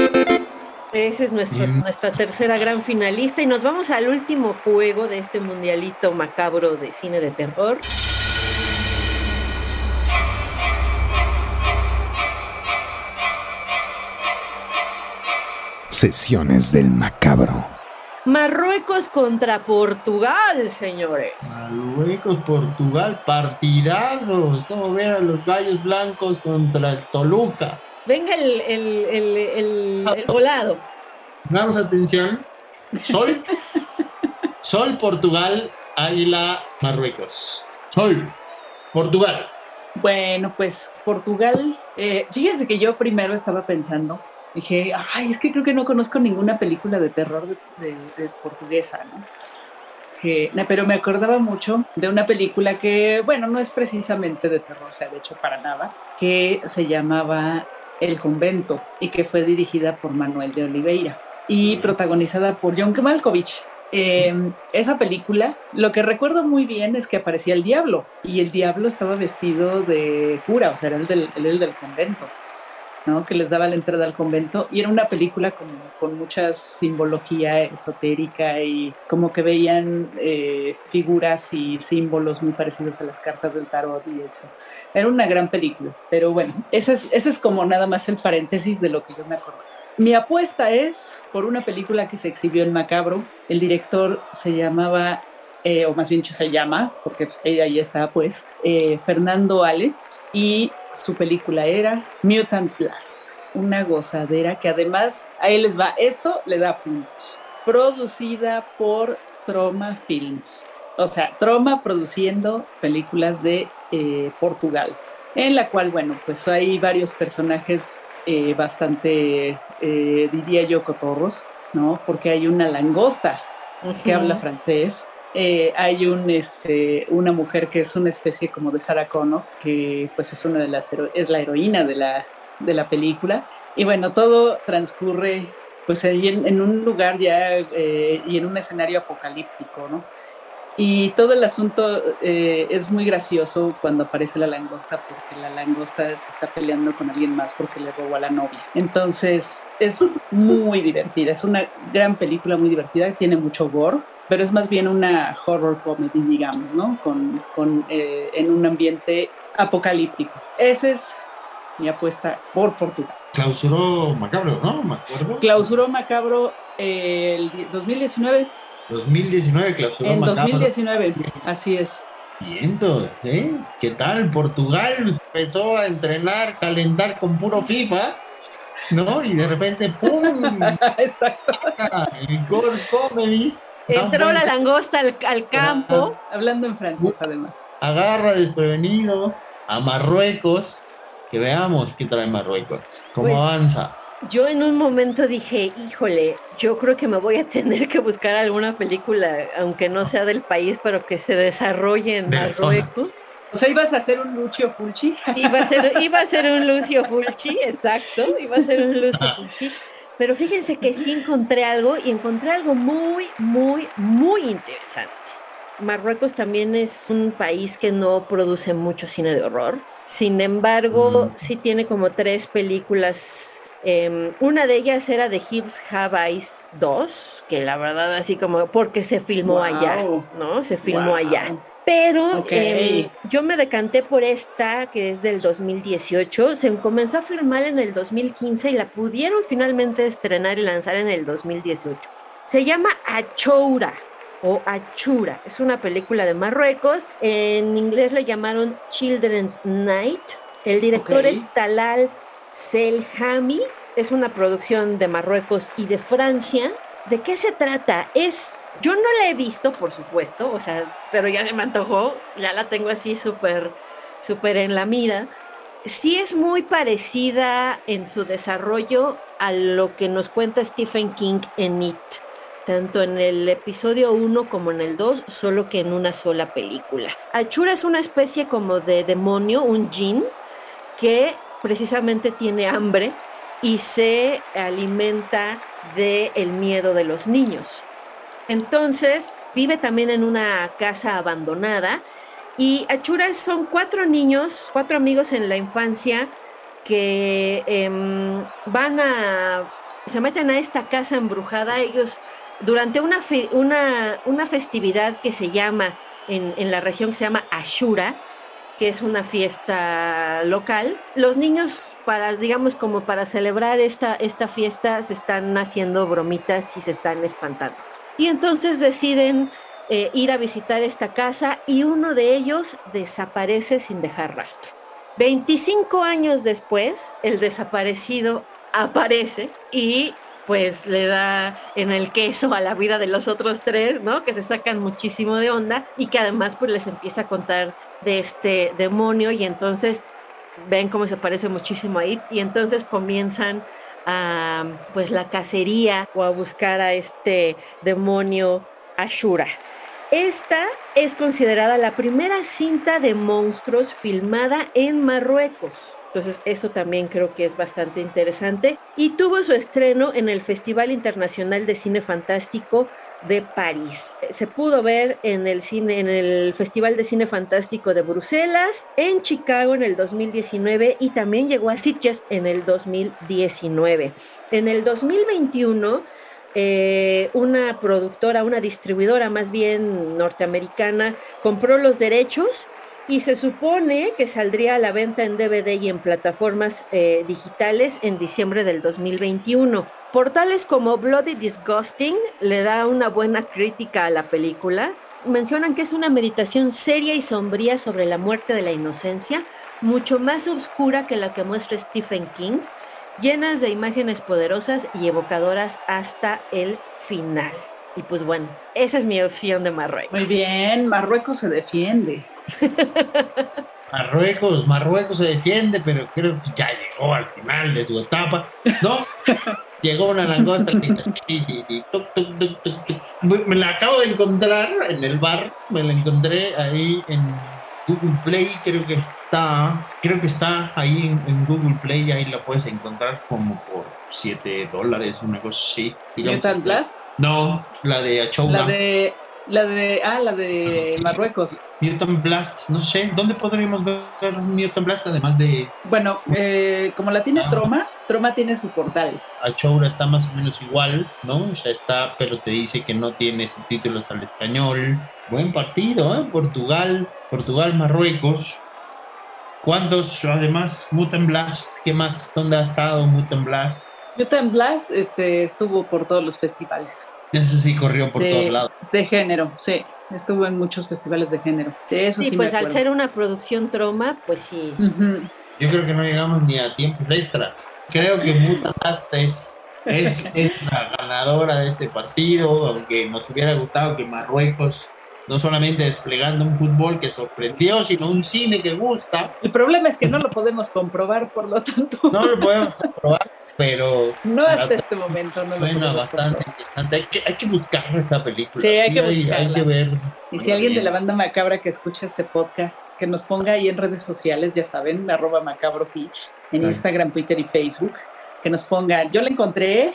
Esa es nuestra tercera gran finalista y nos vamos al último juego de este mundialito macabro de cine de terror. Sesiones del macabro. Marruecos contra Portugal, señores. Marruecos, Portugal, partidazo. ¿Cómo ver a los gallos blancos contra el Toluca? Venga el, el, el, el volado. Damos atención. Sol. Sol, Portugal, Águila, Marruecos. Sol, Portugal. Bueno, pues Portugal, eh, fíjense que yo primero estaba pensando, dije, ay, es que creo que no conozco ninguna película de terror de, portuguesa, ¿no? Que, pero me acordaba mucho de una película que, bueno, no es precisamente de terror, o sea, de hecho para nada, que se llamaba el Convento y que fue dirigida por Manuel de Oliveira y protagonizada por John Malkovich. Em, esa película, lo que recuerdo muy bien es que aparecía el diablo y el diablo estaba vestido de cura, o sea, era el del, el del convento, ¿no? Que les daba la entrada al convento y era una película con, con mucha simbología esotérica y como que veían eh, figuras y símbolos muy parecidos a las cartas del tarot y esto. Era una gran película, pero bueno, ese es, ese es como nada más el paréntesis de lo que yo me acuerdo. Mi apuesta es por una película que se exhibió en Macabro. El director se llamaba, eh, o más bien se llama, porque pues, ella ahí está, pues, eh, Fernando Ale, y su película era Mutant Blast, una gozadera que además, ahí les va, esto le da puntos. Producida por Troma Films. O sea, Troma produciendo películas de eh, Portugal, en la cual, bueno, pues hay varios personajes eh, bastante, eh, diría yo, cotorros, ¿no? Porque hay una langosta que habla francés, hay un, este, una mujer que es una especie como de Sarah Connor, que pues es una de las es la heroína de la, de la película. Y bueno, todo transcurre pues en, un lugar ya y en un escenario apocalíptico, ¿no? Y todo el asunto eh, es muy gracioso cuando aparece la langosta porque la langosta se está peleando con alguien más porque le robó a la novia. Entonces es muy divertida, es una gran película muy divertida, tiene mucho gore, pero es más bien una horror comedy, digamos, ¿no? Con, con eh, en un ambiente apocalíptico. Esa es mi apuesta por Portugal. Clausuró Macabro, ¿no? ¿Me Clausuró Macabro eh, el 2019 2019 clausuró En 2019, así es. Viento, ¿eh? ¿Qué tal? Portugal empezó a entrenar, calentar con puro FIFA, ¿no? Y de repente, ¡pum! Exacto. El Gore Comedy. Entró la langosta al, campo. Hablando en francés, además. Agarra desprevenido a Marruecos. Que veamos qué trae Marruecos. Cómo pues, avanza yo en un momento dije, híjole, yo creo que me voy a tener que buscar alguna película, aunque no sea del país, pero que se desarrolle en Marruecos. O sea, ibas a hacer un Lucio Fulci. Iba a ser, iba a ser un Lucio Fulci, exacto, iba a ser un Lucio Fulci. Pero fíjense que sí encontré algo y encontré algo muy, muy, muy interesante. Marruecos también es un país que no produce mucho cine de horror. Sin embargo, sí tiene como tres películas. Em, una de ellas era de Hips Have Eyes 2, que la verdad así como porque se filmó allá, ¿no? Se filmó allá. Pero em, yo me decanté por esta, que es del 2018. Se comenzó a filmar en el 2015 y la pudieron finalmente estrenar y lanzar en el 2018. Se llama Achoura o Achura. Es una película de Marruecos. En inglés le llamaron Children's Night. El director es Talal Selhami, es una producción de Marruecos y de Francia. ¿De qué se trata? Es, yo no la he visto, por supuesto, o sea, pero ya se me antojó, ya la tengo así súper, súper en la mira. Sí es muy parecida en su desarrollo a lo que nos cuenta Stephen King en It, tanto en el episodio 1 como en el 2, solo que en una sola película. Achura es una especie como de demonio, un jinn, que precisamente tiene hambre y se alimenta del miedo de los niños. Entonces vive también en una casa abandonada y Achura son cuatro niños, cuatro amigos en la infancia que em, van a, se meten a esta casa embrujada. Ellos durante una, una, una festividad que se llama en, en la región que se llama Ashura, que es una fiesta local. Los niños, para, digamos, como para celebrar esta, esta fiesta, se están haciendo bromitas y se están espantando. Y entonces deciden eh, ir a visitar esta casa y uno de ellos desaparece sin dejar rastro. 25 años después, el desaparecido aparece y pues le da en el queso a la vida de los otros tres, ¿no? Que se sacan muchísimo de onda y que además pues les empieza a contar de este demonio y entonces ven cómo se parece muchísimo a It y entonces comienzan a pues la cacería o a buscar a este demonio Ashura. Esta es considerada la primera cinta de monstruos filmada en Marruecos. Entonces eso también creo que es bastante interesante. Y tuvo su estreno en el Festival Internacional de Cine Fantástico de París. Se pudo ver en el, cine, en el Festival de Cine Fantástico de Bruselas, en Chicago en el 2019 y también llegó a Sitges en el 2019. En el 2021 eh, una productora, una distribuidora más bien norteamericana, compró los derechos y se supone que saldría a la venta en DVD y en plataformas eh, digitales en diciembre del 2021. Portales como Bloody Disgusting le da una buena crítica a la película. Mencionan que es una meditación seria y sombría sobre la muerte de la inocencia, mucho más oscura que la que muestra Stephen King llenas de imágenes poderosas y evocadoras hasta el final. Y pues bueno, esa es mi opción de Marruecos. Muy bien, Marruecos se defiende. Marruecos, Marruecos se defiende, pero creo que ya llegó al final de su etapa, ¿no? llegó una langosta que sí, sí, sí. tuc, tuc, tuc, tuc, tuc. Me la acabo de encontrar en el bar, me la encontré ahí en Google Play, creo que está, creo que está ahí en, en Google Play, ahí la puedes encontrar como por 7 dólares, una cosa así. Mutant Blast. No, la de Achoula. La de. La de. Ah, la de Marruecos. Mutant Blast, no sé, ¿dónde podríamos ver Mutant Blast además de Bueno, eh, como la tiene Ah. Troma, Troma tiene su portal. Achoura está más o menos igual, ¿no? O sea, está, pero te dice que no tiene subtítulos al español. Buen partido, ¿eh? Portugal, Portugal, Marruecos. ¿Cuántos, además, Mutant Blast? ¿Qué más? ¿Dónde ha estado Mutant Blast? Mutant Blast este, estuvo por todos los festivales. Ese sí corrió por de, todos lados. De género, sí. Estuvo en muchos festivales de género. Sí, eso sí, Sí, me pues al ser una producción troma, pues sí. Yo creo que no llegamos ni a tiempos extra. Creo que Mutant Blast es, es, es la ganadora de este partido, aunque nos hubiera gustado que Marruecos, no solamente desplegando un fútbol que sorprendió, sino un cine que gusta, El problema es que no lo podemos comprobar, por lo tanto, no lo podemos comprobar, pero no hasta este momento. No lo suena podemos bastante interesante. Hay que, hay que buscar esa película. Sí, hay que hay, buscarla. que ver. Y si alguien de la banda macabra que escucha este podcast, que nos ponga ahí en redes sociales, ya saben, arroba macabrofitch, en. Instagram, Twitter y Facebook, que nos pongan, yo la encontré,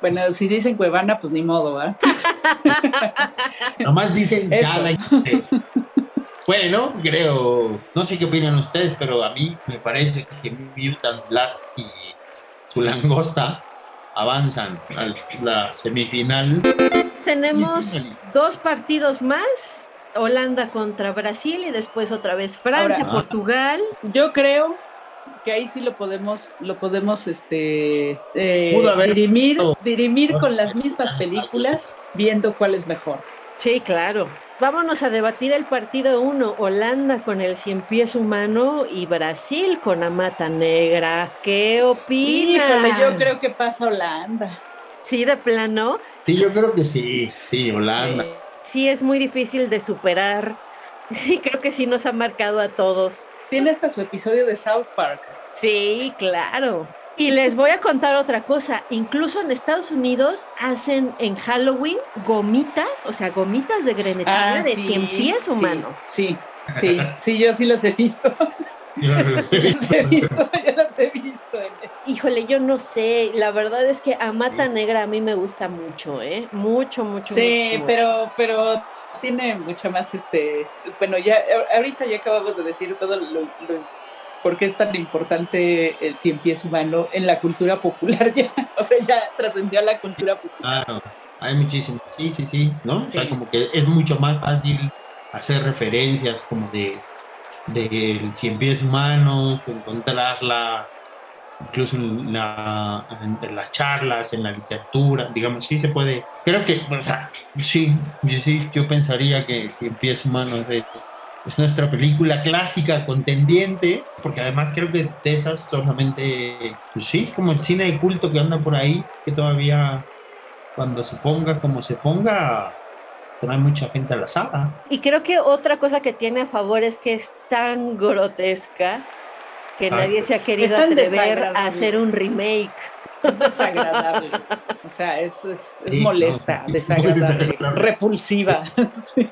bueno, si dicen Cuevana, pues ni modo, ¿ah? Nomás dicen ya la. Bueno, creo, no sé qué opinan ustedes, pero a mí me parece que Mutant Blast y su langosta avanzan a la semifinal. Tenemos dos partidos más. Holanda contra Brasil y después otra vez Francia, Ahora- Portugal. Yo creo que ahí sí lo podemos, lo podemos este, eh, dirimir, dirimir con las mismas películas, viendo cuál es mejor. Sí, claro. Vámonos a debatir el partido 1, Holanda con el cien pies humano y Brasil con Amata Negra. ¿Qué opina? Híjole, yo creo que pasa Holanda. Sí, de plano. Sí, yo creo que sí, sí, Holanda. Sí, es muy difícil de superar. Sí, creo que sí nos ha marcado a todos. Tiene hasta su episodio de South Park. Sí, claro. Y les voy a contar otra cosa. Incluso en Estados Unidos hacen en Halloween gomitas, o sea, gomitas de grenetina de Ah, sí, 100 pies sí, humano. Sí, sí, sí, yo sí los he visto. Yo los he visto. he visto, yo los he visto. Híjole, yo no sé. La verdad es que Amata Negra a mí me gusta mucho, ¿eh? Mucho, mucho. Sí, mucho, mucho. pero, pero tiene mucho más este. Bueno, ya ahorita ya acabamos de decir todo lo, lo- por qué es tan importante el cien pies humano en la cultura popular ya. O sea, ya trascendió a la cultura popular. Claro, hay muchísimas. Sí, sí, sí, ¿no? O sea, como que es mucho más fácil hacer referencias como de del cien pies humanos, encontrarla incluso en, la, en, en las charlas, en la literatura, digamos, sí se puede. Creo que, o sea, sí, yo, sí, yo pensaría que Cien pies humanos es, es nuestra película clásica contendiente, porque además creo que de esas solamente, pues sí, como el cine de culto que anda por ahí, que todavía cuando se ponga como se ponga, trae mucha gente a la sala. Y creo que otra cosa que tiene a favor es que es tan grotesca que Ah, nadie se ha querido atrever a hacer un remake. Es desagradable. O sea, es, es, es Sí, molesta, no, desagradable, desagradable. repulsiva. Sí.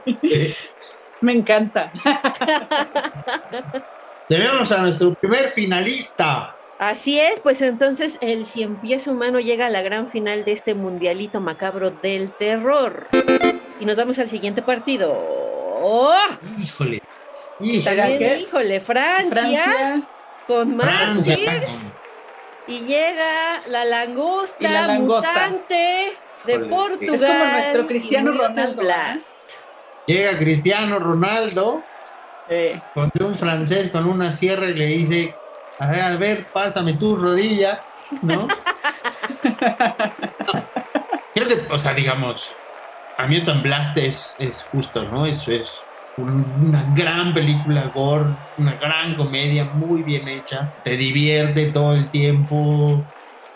Me encanta. Tenemos a nuestro primer finalista. Así es, pues entonces el cien pies humano llega a la gran final de este mundialito macabro del terror. Y nos vamos al siguiente partido. ¡Oh! Híjole. Híjole. también, híjole, Francia, Francia. Con Francia, Martyrs. Y llega la langosta, Y la langosta. mutante de Portugal. es como nuestro Cristiano Ronaldo, Blast. Llega Cristiano Ronaldo Eh, con un francés con una sierra y le dice, a ver, a ver, pásame tu rodilla, ¿no? Creo que, o sea, digamos, a Mutant Blast es, es justo, ¿no? Eso es una gran película gore, una gran comedia muy bien hecha, te divierte todo el tiempo,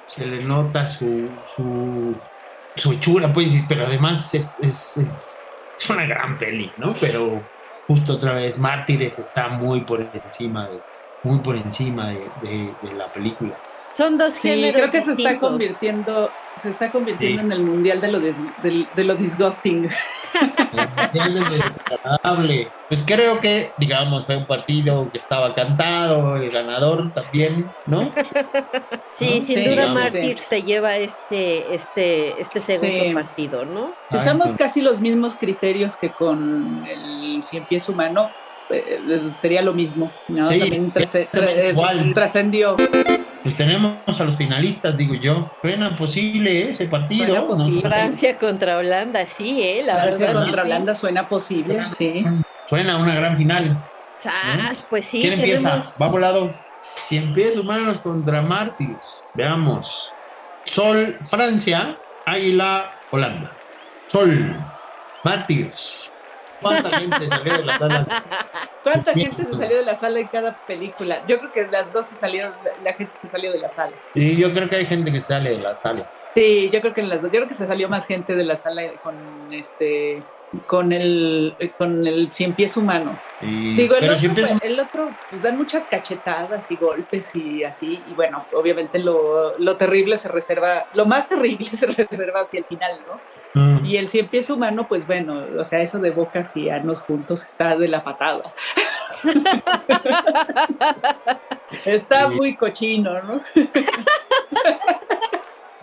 se le nota su, su, su hechura, pues, pero además es, es, es, una gran peli, ¿no? Pero justo otra vez, Mártires está muy por encima de, muy por encima de- de la película. Son dos sí, géneros creo que se está convirtiendo, se está convirtiendo Sí. en el mundial de lo, dis- de lo disgusting. El mundial es desagradable. Pues creo que, digamos, fue un partido que estaba cantado, el ganador también, ¿no? Sí, ¿no? sin Sí, duda Mártir se lleva este, este, este segundo Sí. partido, ¿no? Si usamos casi los mismos criterios que con el cien pies humano, eh, sería lo mismo, ¿no? Sí, También trascendió. Pues tenemos a los finalistas, digo yo. Suena posible ese partido. Suena. Francia contra Holanda, sí, ¿eh? La Francia verdad. contra sí. Holanda suena posible, sí. Suena una gran final. Sas, pues sí, ¿Quién empieza? tenemos- Va volado. Cien pies humanos contra mártires. Veamos. Sol, Francia. Águila, Holanda. Sol, mártires. ¿Cuánta gente se salió de la sala? ¿Cuánta gente se salió de la sala en cada película? Yo creo que las dos se salieron, la- gente se salió de la sala. Y yo creo que hay gente que sale de la sala. Sí, yo creo que en las dos, yo creo que se salió más gente de la sala con este con el con el cien pies humano. Y- Digo, el otro, el otro, pues dan muchas cachetadas y golpes y así, y bueno, obviamente lo, lo terrible se reserva, lo más terrible se reserva hacia el final, ¿no? Mm. Y el cien pies humano, pues bueno, o sea, eso de bocas y anos juntos está de la patada. está Sí. muy cochino, ¿no?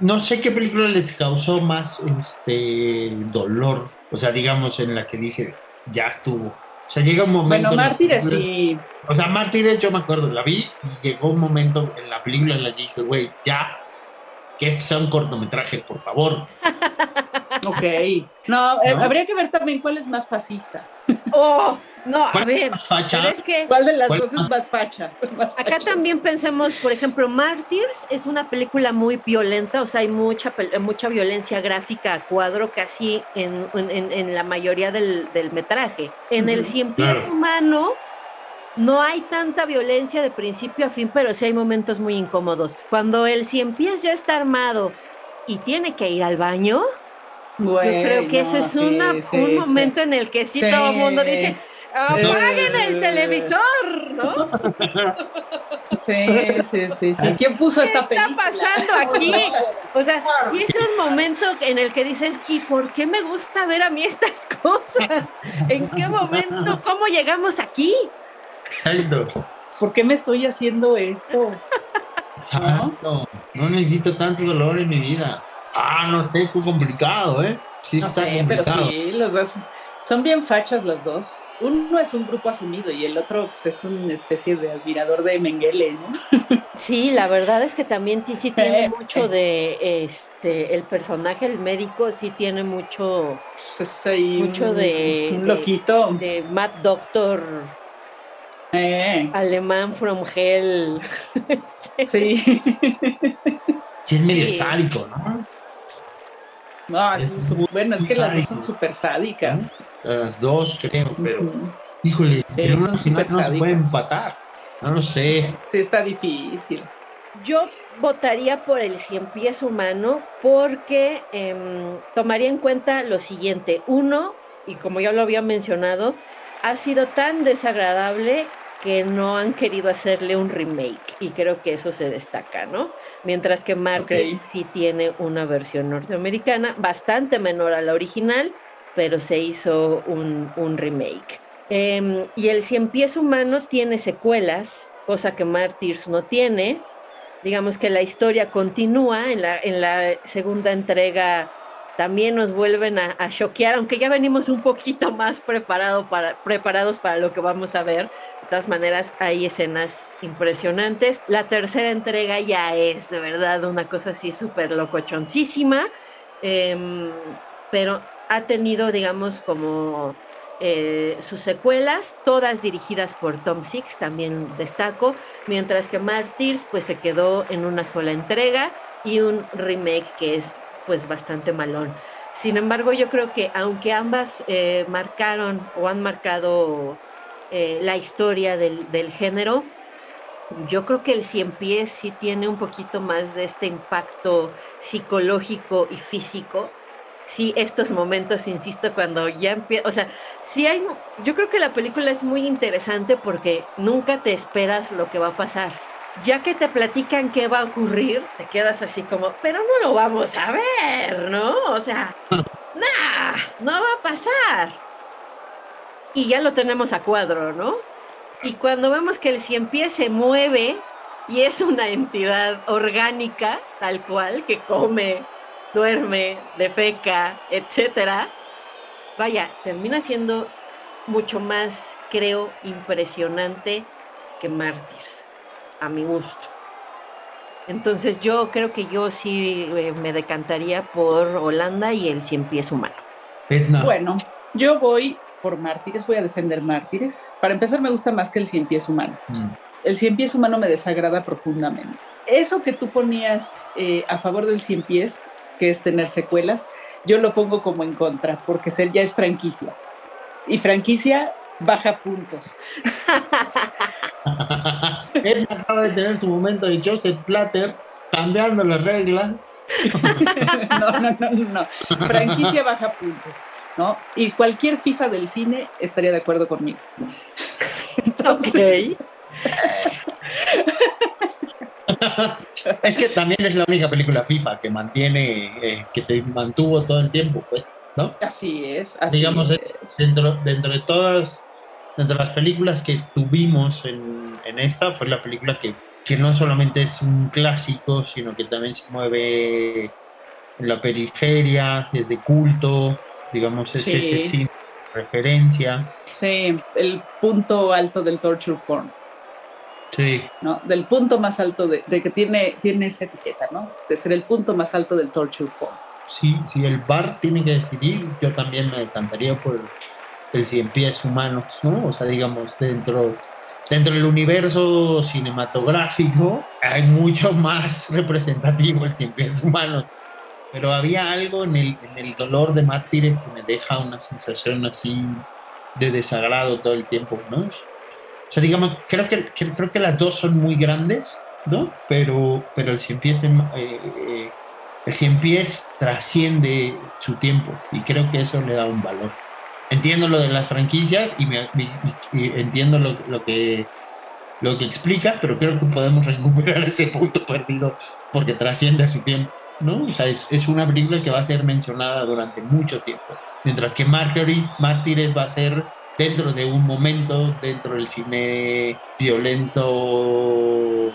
No sé qué película les causó más este dolor. O sea, digamos en la que dice, ya estuvo. O sea, llega un momento. Bueno, Mártires sí. O sea, Mártires, yo me acuerdo, la vi y llegó un momento en la película en la que dije, güey, ya, que esto sea un cortometraje, por favor. Ok. No, eh, ¿No? habría que ver también cuál es más fascista. Oh, no, a ¿Cuál ver, es que ¿Cuál de las ¿Cuál dos es más? facha? Más acá fachas. también pensemos, por ejemplo, Martyrs es una película muy violenta, o sea, hay mucha, mucha violencia gráfica a cuadro casi en, en- la mayoría del, del metraje. En el Cien Pies claro. Humano no hay tanta violencia de principio a fin, pero sí hay momentos muy incómodos. Cuando el Cien Pies ya está armado y tiene que ir al baño, yo creo que ese Bueno, es una- sí, un sí. momento en el que sí, Sí. todo el mundo dice, apaguen el televisor, ¿no? Sí, sí, sí, sí. ¿Quién puso ¿Qué esta está película? pasando aquí? O sea, sí es un momento en el que dices, ¿y por qué me gusta ver a mí estas cosas? ¿En qué momento? ¿Cómo llegamos aquí? ¿Por qué me estoy haciendo esto? No necesito tanto dolor en mi vida. Ah, no sé, fue complicado, ¿eh? Sí, No está sé, pero complicado. sí, los dos son bien fachas las dos. Uno es un grupo asumido y el otro pues, es una especie de admirador de Mengele, ¿no? Sí, la verdad es que también sí tiene Eh, mucho de, este, el personaje, el médico, sí tiene mucho Pues Mucho un- de- un de- loquito. de Mad Doctor Eh, alemán from hell. Este, sí. Sí, es medio Sí. sádico, ¿no? No, es Es un- muy bueno, es que las dos son súper sádicas. Las dos, creo, pero. Híjole, Sí, pero no se puede empatar. No lo sé. Sí, está difícil. Yo votaría por el cien pies humano porque em, tomaría en cuenta lo siguiente. Uno, y como ya lo había mencionado, ha sido tan desagradable que no han querido hacerle un remake y creo que eso se destaca, ¿no? Mientras que Ok. sí tiene una versión norteamericana bastante menor a la original, pero se hizo un, un remake. Em, y el Cien Pies Humano tiene secuelas, cosa que Martyrs no tiene. Digamos que la historia continúa. En la, en la segunda entrega también nos vuelven a, choquear, aunque ya venimos un poquito más preparado para, preparados para lo que vamos a ver. De todas maneras, hay escenas impresionantes. La tercera entrega ya es de verdad una cosa así súper locochoncísima, em, pero ha tenido, digamos, como eh, sus secuelas, todas dirigidas por Tom Six, también destaco, mientras que Martyrs pues se quedó en una sola entrega y un remake que es pues bastante malón. Sin embargo, yo creo que aunque ambas eh, marcaron o han marcado eh, la historia del, del género, yo creo que el Cien Pies sí tiene un poquito más de este impacto psicológico y físico. Sí, estos momentos, insisto, cuando ya empieza, o sea, sí hay, yo creo que la película es muy interesante porque nunca te esperas lo que va a pasar. Ya que te platican qué va a ocurrir, te quedas así como, pero no lo vamos a ver, ¿no? O sea, nah, no va a pasar. Y ya lo tenemos a cuadro, ¿no? Y cuando vemos que el cien pies se mueve y es una entidad orgánica, tal cual, que come, duerme, defeca, etcétera, vaya, termina siendo mucho más, creo, impresionante que Mártires, a mi gusto. Entonces yo creo que yo sí eh, me decantaría por Holanda y el cien pies humano. Bueno, yo voy por Mártires, voy a defender Mártires. Para empezar, me gusta más que el Cien Pies Humano. mm, El Cien Pies Humano me desagrada profundamente. Eso que tú ponías eh, a favor del Cien Pies, que es tener secuelas, yo lo pongo como en contra, porque ser ya es franquicia. Y franquicia baja puntos. Edna acaba de tener su momento de Joseph Platter cambiando las reglas. No, no, no, no, no. Franquicia baja puntos, ¿no? Y cualquier FIFA del cine estaría de acuerdo conmigo. Entonces, Es que también es la única película FIFA que mantiene, eh, que se mantuvo todo el tiempo, pues, ¿no? así es. Así Digamos, es. es dentro, dentro de todas, dentro de las películas que tuvimos en, en esta, fue la película que, que no solamente es un clásico, sino que también se mueve en la periferia, desde culto, digamos, es Sí. ese cine de referencia. Sí, el punto alto del torture porn, Sí, ¿no? Del punto más alto de, de que tiene, tiene esa etiqueta, ¿no? De ser el punto más alto del torture porn. sí, si el bar tiene que decidir, yo también me encantaría por, el cien pies humanos, ¿no? O sea, digamos, dentro, dentro del universo cinematográfico hay mucho más representativo el cien pies humanos. Pero había algo en el, en el dolor de mártires que me deja una sensación así de desagrado todo el tiempo, ¿no? O sea, digamos, creo que, creo que las dos son muy grandes, ¿no? Pero, pero el cien pies, eh, eh, el cien pies trasciende su tiempo y creo que eso le da un valor. Entiendo lo de las franquicias y, me, entiendo lo, que lo que explica, pero creo que podemos recuperar ese punto perdido porque trasciende a su tiempo, ¿no? O sea, es, es una película que va a ser mencionada durante mucho tiempo, mientras que Mártires va a ser dentro de un momento, dentro del cine violento,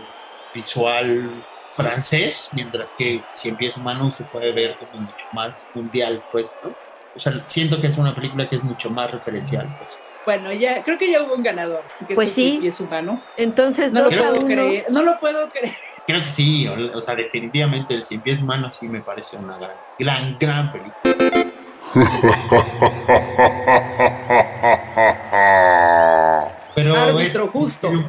visual francés, mientras que si empieza humano se puede ver como mucho más mundial, pues, ¿no? O sea, siento que es una película que es mucho más referencial, pues. Bueno, ya creo que ya hubo un ganador. Que pues sí. es humano. Entonces no lo puedo creer. No lo puedo creer. Creo que sí, o, sea, definitivamente el Cien Pies Humano sí me parece una gran, gran, gran película. Pero árbitro justo.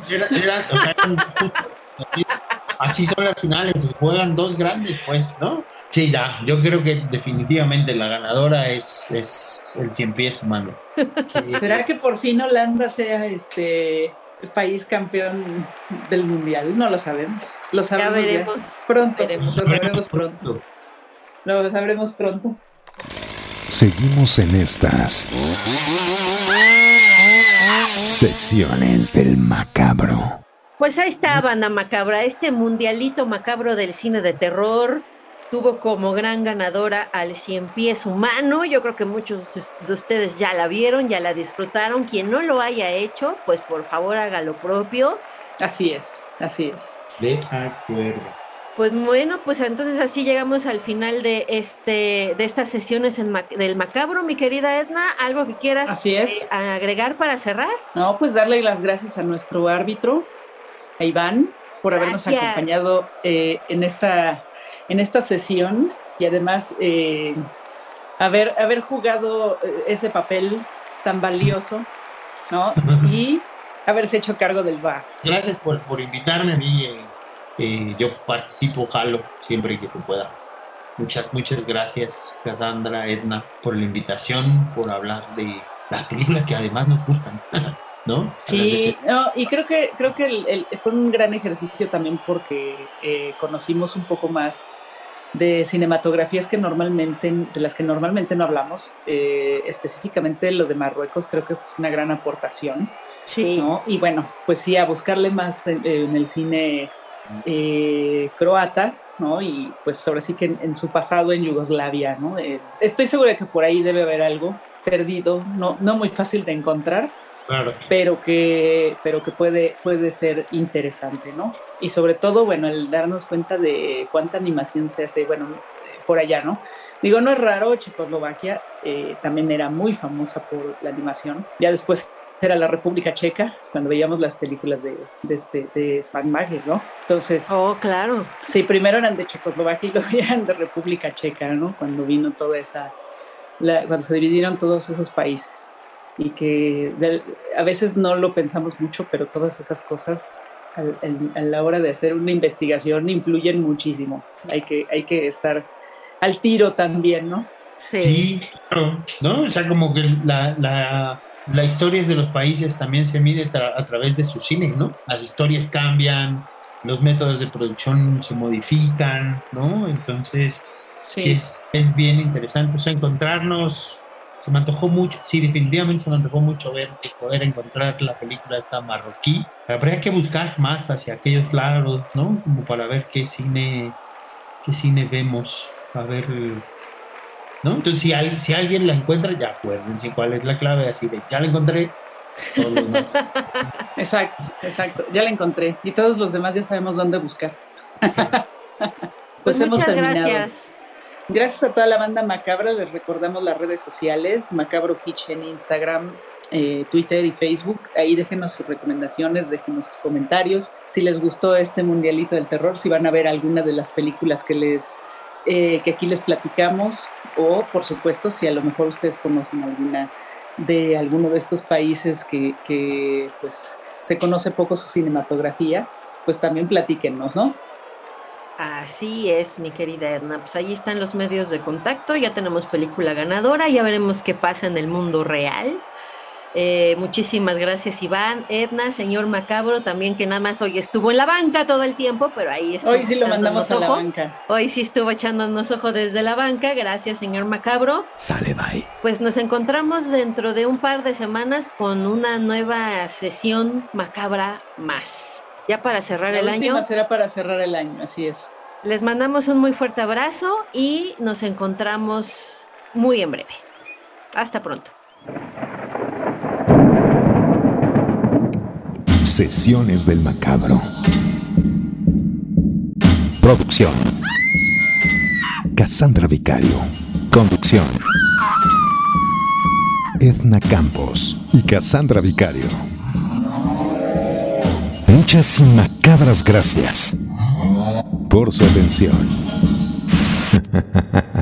así son las finales, juegan dos grandes, pues, ¿no? Sí, ya, yo creo que definitivamente la ganadora es, es el cien pies humano. ¿Será que por fin Holanda sea este el país campeón del mundial? No lo sabemos. Lo sabremos ya veremos. Pronto. Lo sabremos pronto. Lo sabremos pronto. Seguimos en estas sesiones del macabro. Pues ahí está, banda macabra, este mundialito macabro del cine de terror tuvo como gran ganadora al Cien Pies Humano. Yo creo que muchos de ustedes ya la vieron, ya la disfrutaron. Quien no lo haya hecho, pues por favor haga lo propio. Así es, así es. De acuerdo. Pues bueno, pues entonces así llegamos al final de este de estas sesiones del macabro, mi querida Edna, algo que quieras eh, agregar para cerrar. No, pues darle las gracias a nuestro árbitro, a Iván, por habernos acompañado eh, en esta en esta sesión y además eh, haber haber jugado ese papel tan valioso, ¿no? Y haberse hecho cargo del bar. Gracias por, por invitarme a mí yo participo, jalo siempre que se pueda. Muchas, muchas gracias, Cassandra, Edna, por la invitación, por hablar de las películas que además nos gustan. ¿No? Sí, no, y creo que creo que el, fue un gran ejercicio también porque eh, conocimos un poco más de cinematografías que normalmente, de las que normalmente no hablamos, eh, específicamente lo de Marruecos, creo que fue una gran aportación. Sí. ¿no? Y bueno, pues sí, a buscarle más en el cine eh, croata, ¿no? Y pues ahora sí que en, su pasado en Yugoslavia, ¿no? Eh, estoy segura de que por ahí debe haber algo perdido, no, no muy fácil de encontrar, pero que, pero que puede, puede ser interesante, ¿no? Y sobre todo, bueno, el darnos cuenta de cuánta animación se hace, bueno, por allá, ¿no? Digo, no es raro, Checoslovaquia eh, también era muy famosa por la animación. Ya después era la República Checa, cuando veíamos las películas de, de, este, de ¿no? Entonces... Oh, claro. Sí, primero eran de Checoslovaquia y luego eran de República Checa, ¿no? Cuando vino toda esa... cuando se dividieron todos esos países. Y que a veces no lo pensamos mucho, pero todas esas cosas a, la hora de hacer una investigación influyen muchísimo. Hay que, hay que estar al tiro también, ¿no? Sí, claro, ¿no? O sea, como que la, la la historia de los países también se mide a través de su cine, ¿no? Las historias cambian, los métodos de producción se modifican, ¿no? Entonces, sí, es, es, bien interesante. O sea, encontrarnos, se me antojó mucho, sí, definitivamente se me antojó mucho ver, poder encontrar la película esta marroquí. Habría que buscar más hacia aquellos lados, ¿no? Como para ver qué cine, qué cine vemos, a ver entonces, si, si alguien la encuentra, ya acuérdense cuál es la clave, así de, ya la encontré. exacto, exacto, ya la encontré. Y todos los demás ya sabemos dónde buscar. pues, pues hemos terminado. Gracias. Gracias a toda la banda Macabra, les recordamos las redes sociales, Macabro Pitch en Instagram, eh, Twitter y Facebook. Ahí déjenos sus recomendaciones, déjenos sus comentarios. Si les gustó este Mundialito del Terror, si van a ver alguna de las películas que les eh, que aquí les platicamos o por supuesto si a lo mejor ustedes conocen alguna de alguno de estos países que, que pues se conoce poco su cinematografía, pues también platíquenos, ¿no? Así es, mi querida Edna. Pues ahí están los medios de contacto, ya tenemos película ganadora, ya veremos qué pasa en el mundo real. Eh, muchísimas gracias, Iván, Edna, señor Macabro, también que nada más hoy estuvo en la banca todo el tiempo, pero ahí estuvo. Hoy sí lo mandamos a la banca. Hoy sí estuvo echándonos ojo desde la banca. Gracias, señor Macabro. Sale, bye. Pues nos encontramos dentro de un par de semanas con una nueva sesión macabra más. Ya para cerrar la el última será para cerrar el año, así es. Les mandamos un muy fuerte abrazo y nos encontramos muy en breve. Hasta pronto. Sesiones del Macabro. Producción. Cassandra Vicario. Conducción. Edna Campos y Cassandra Vicario. Muchas y macabras gracias por su atención.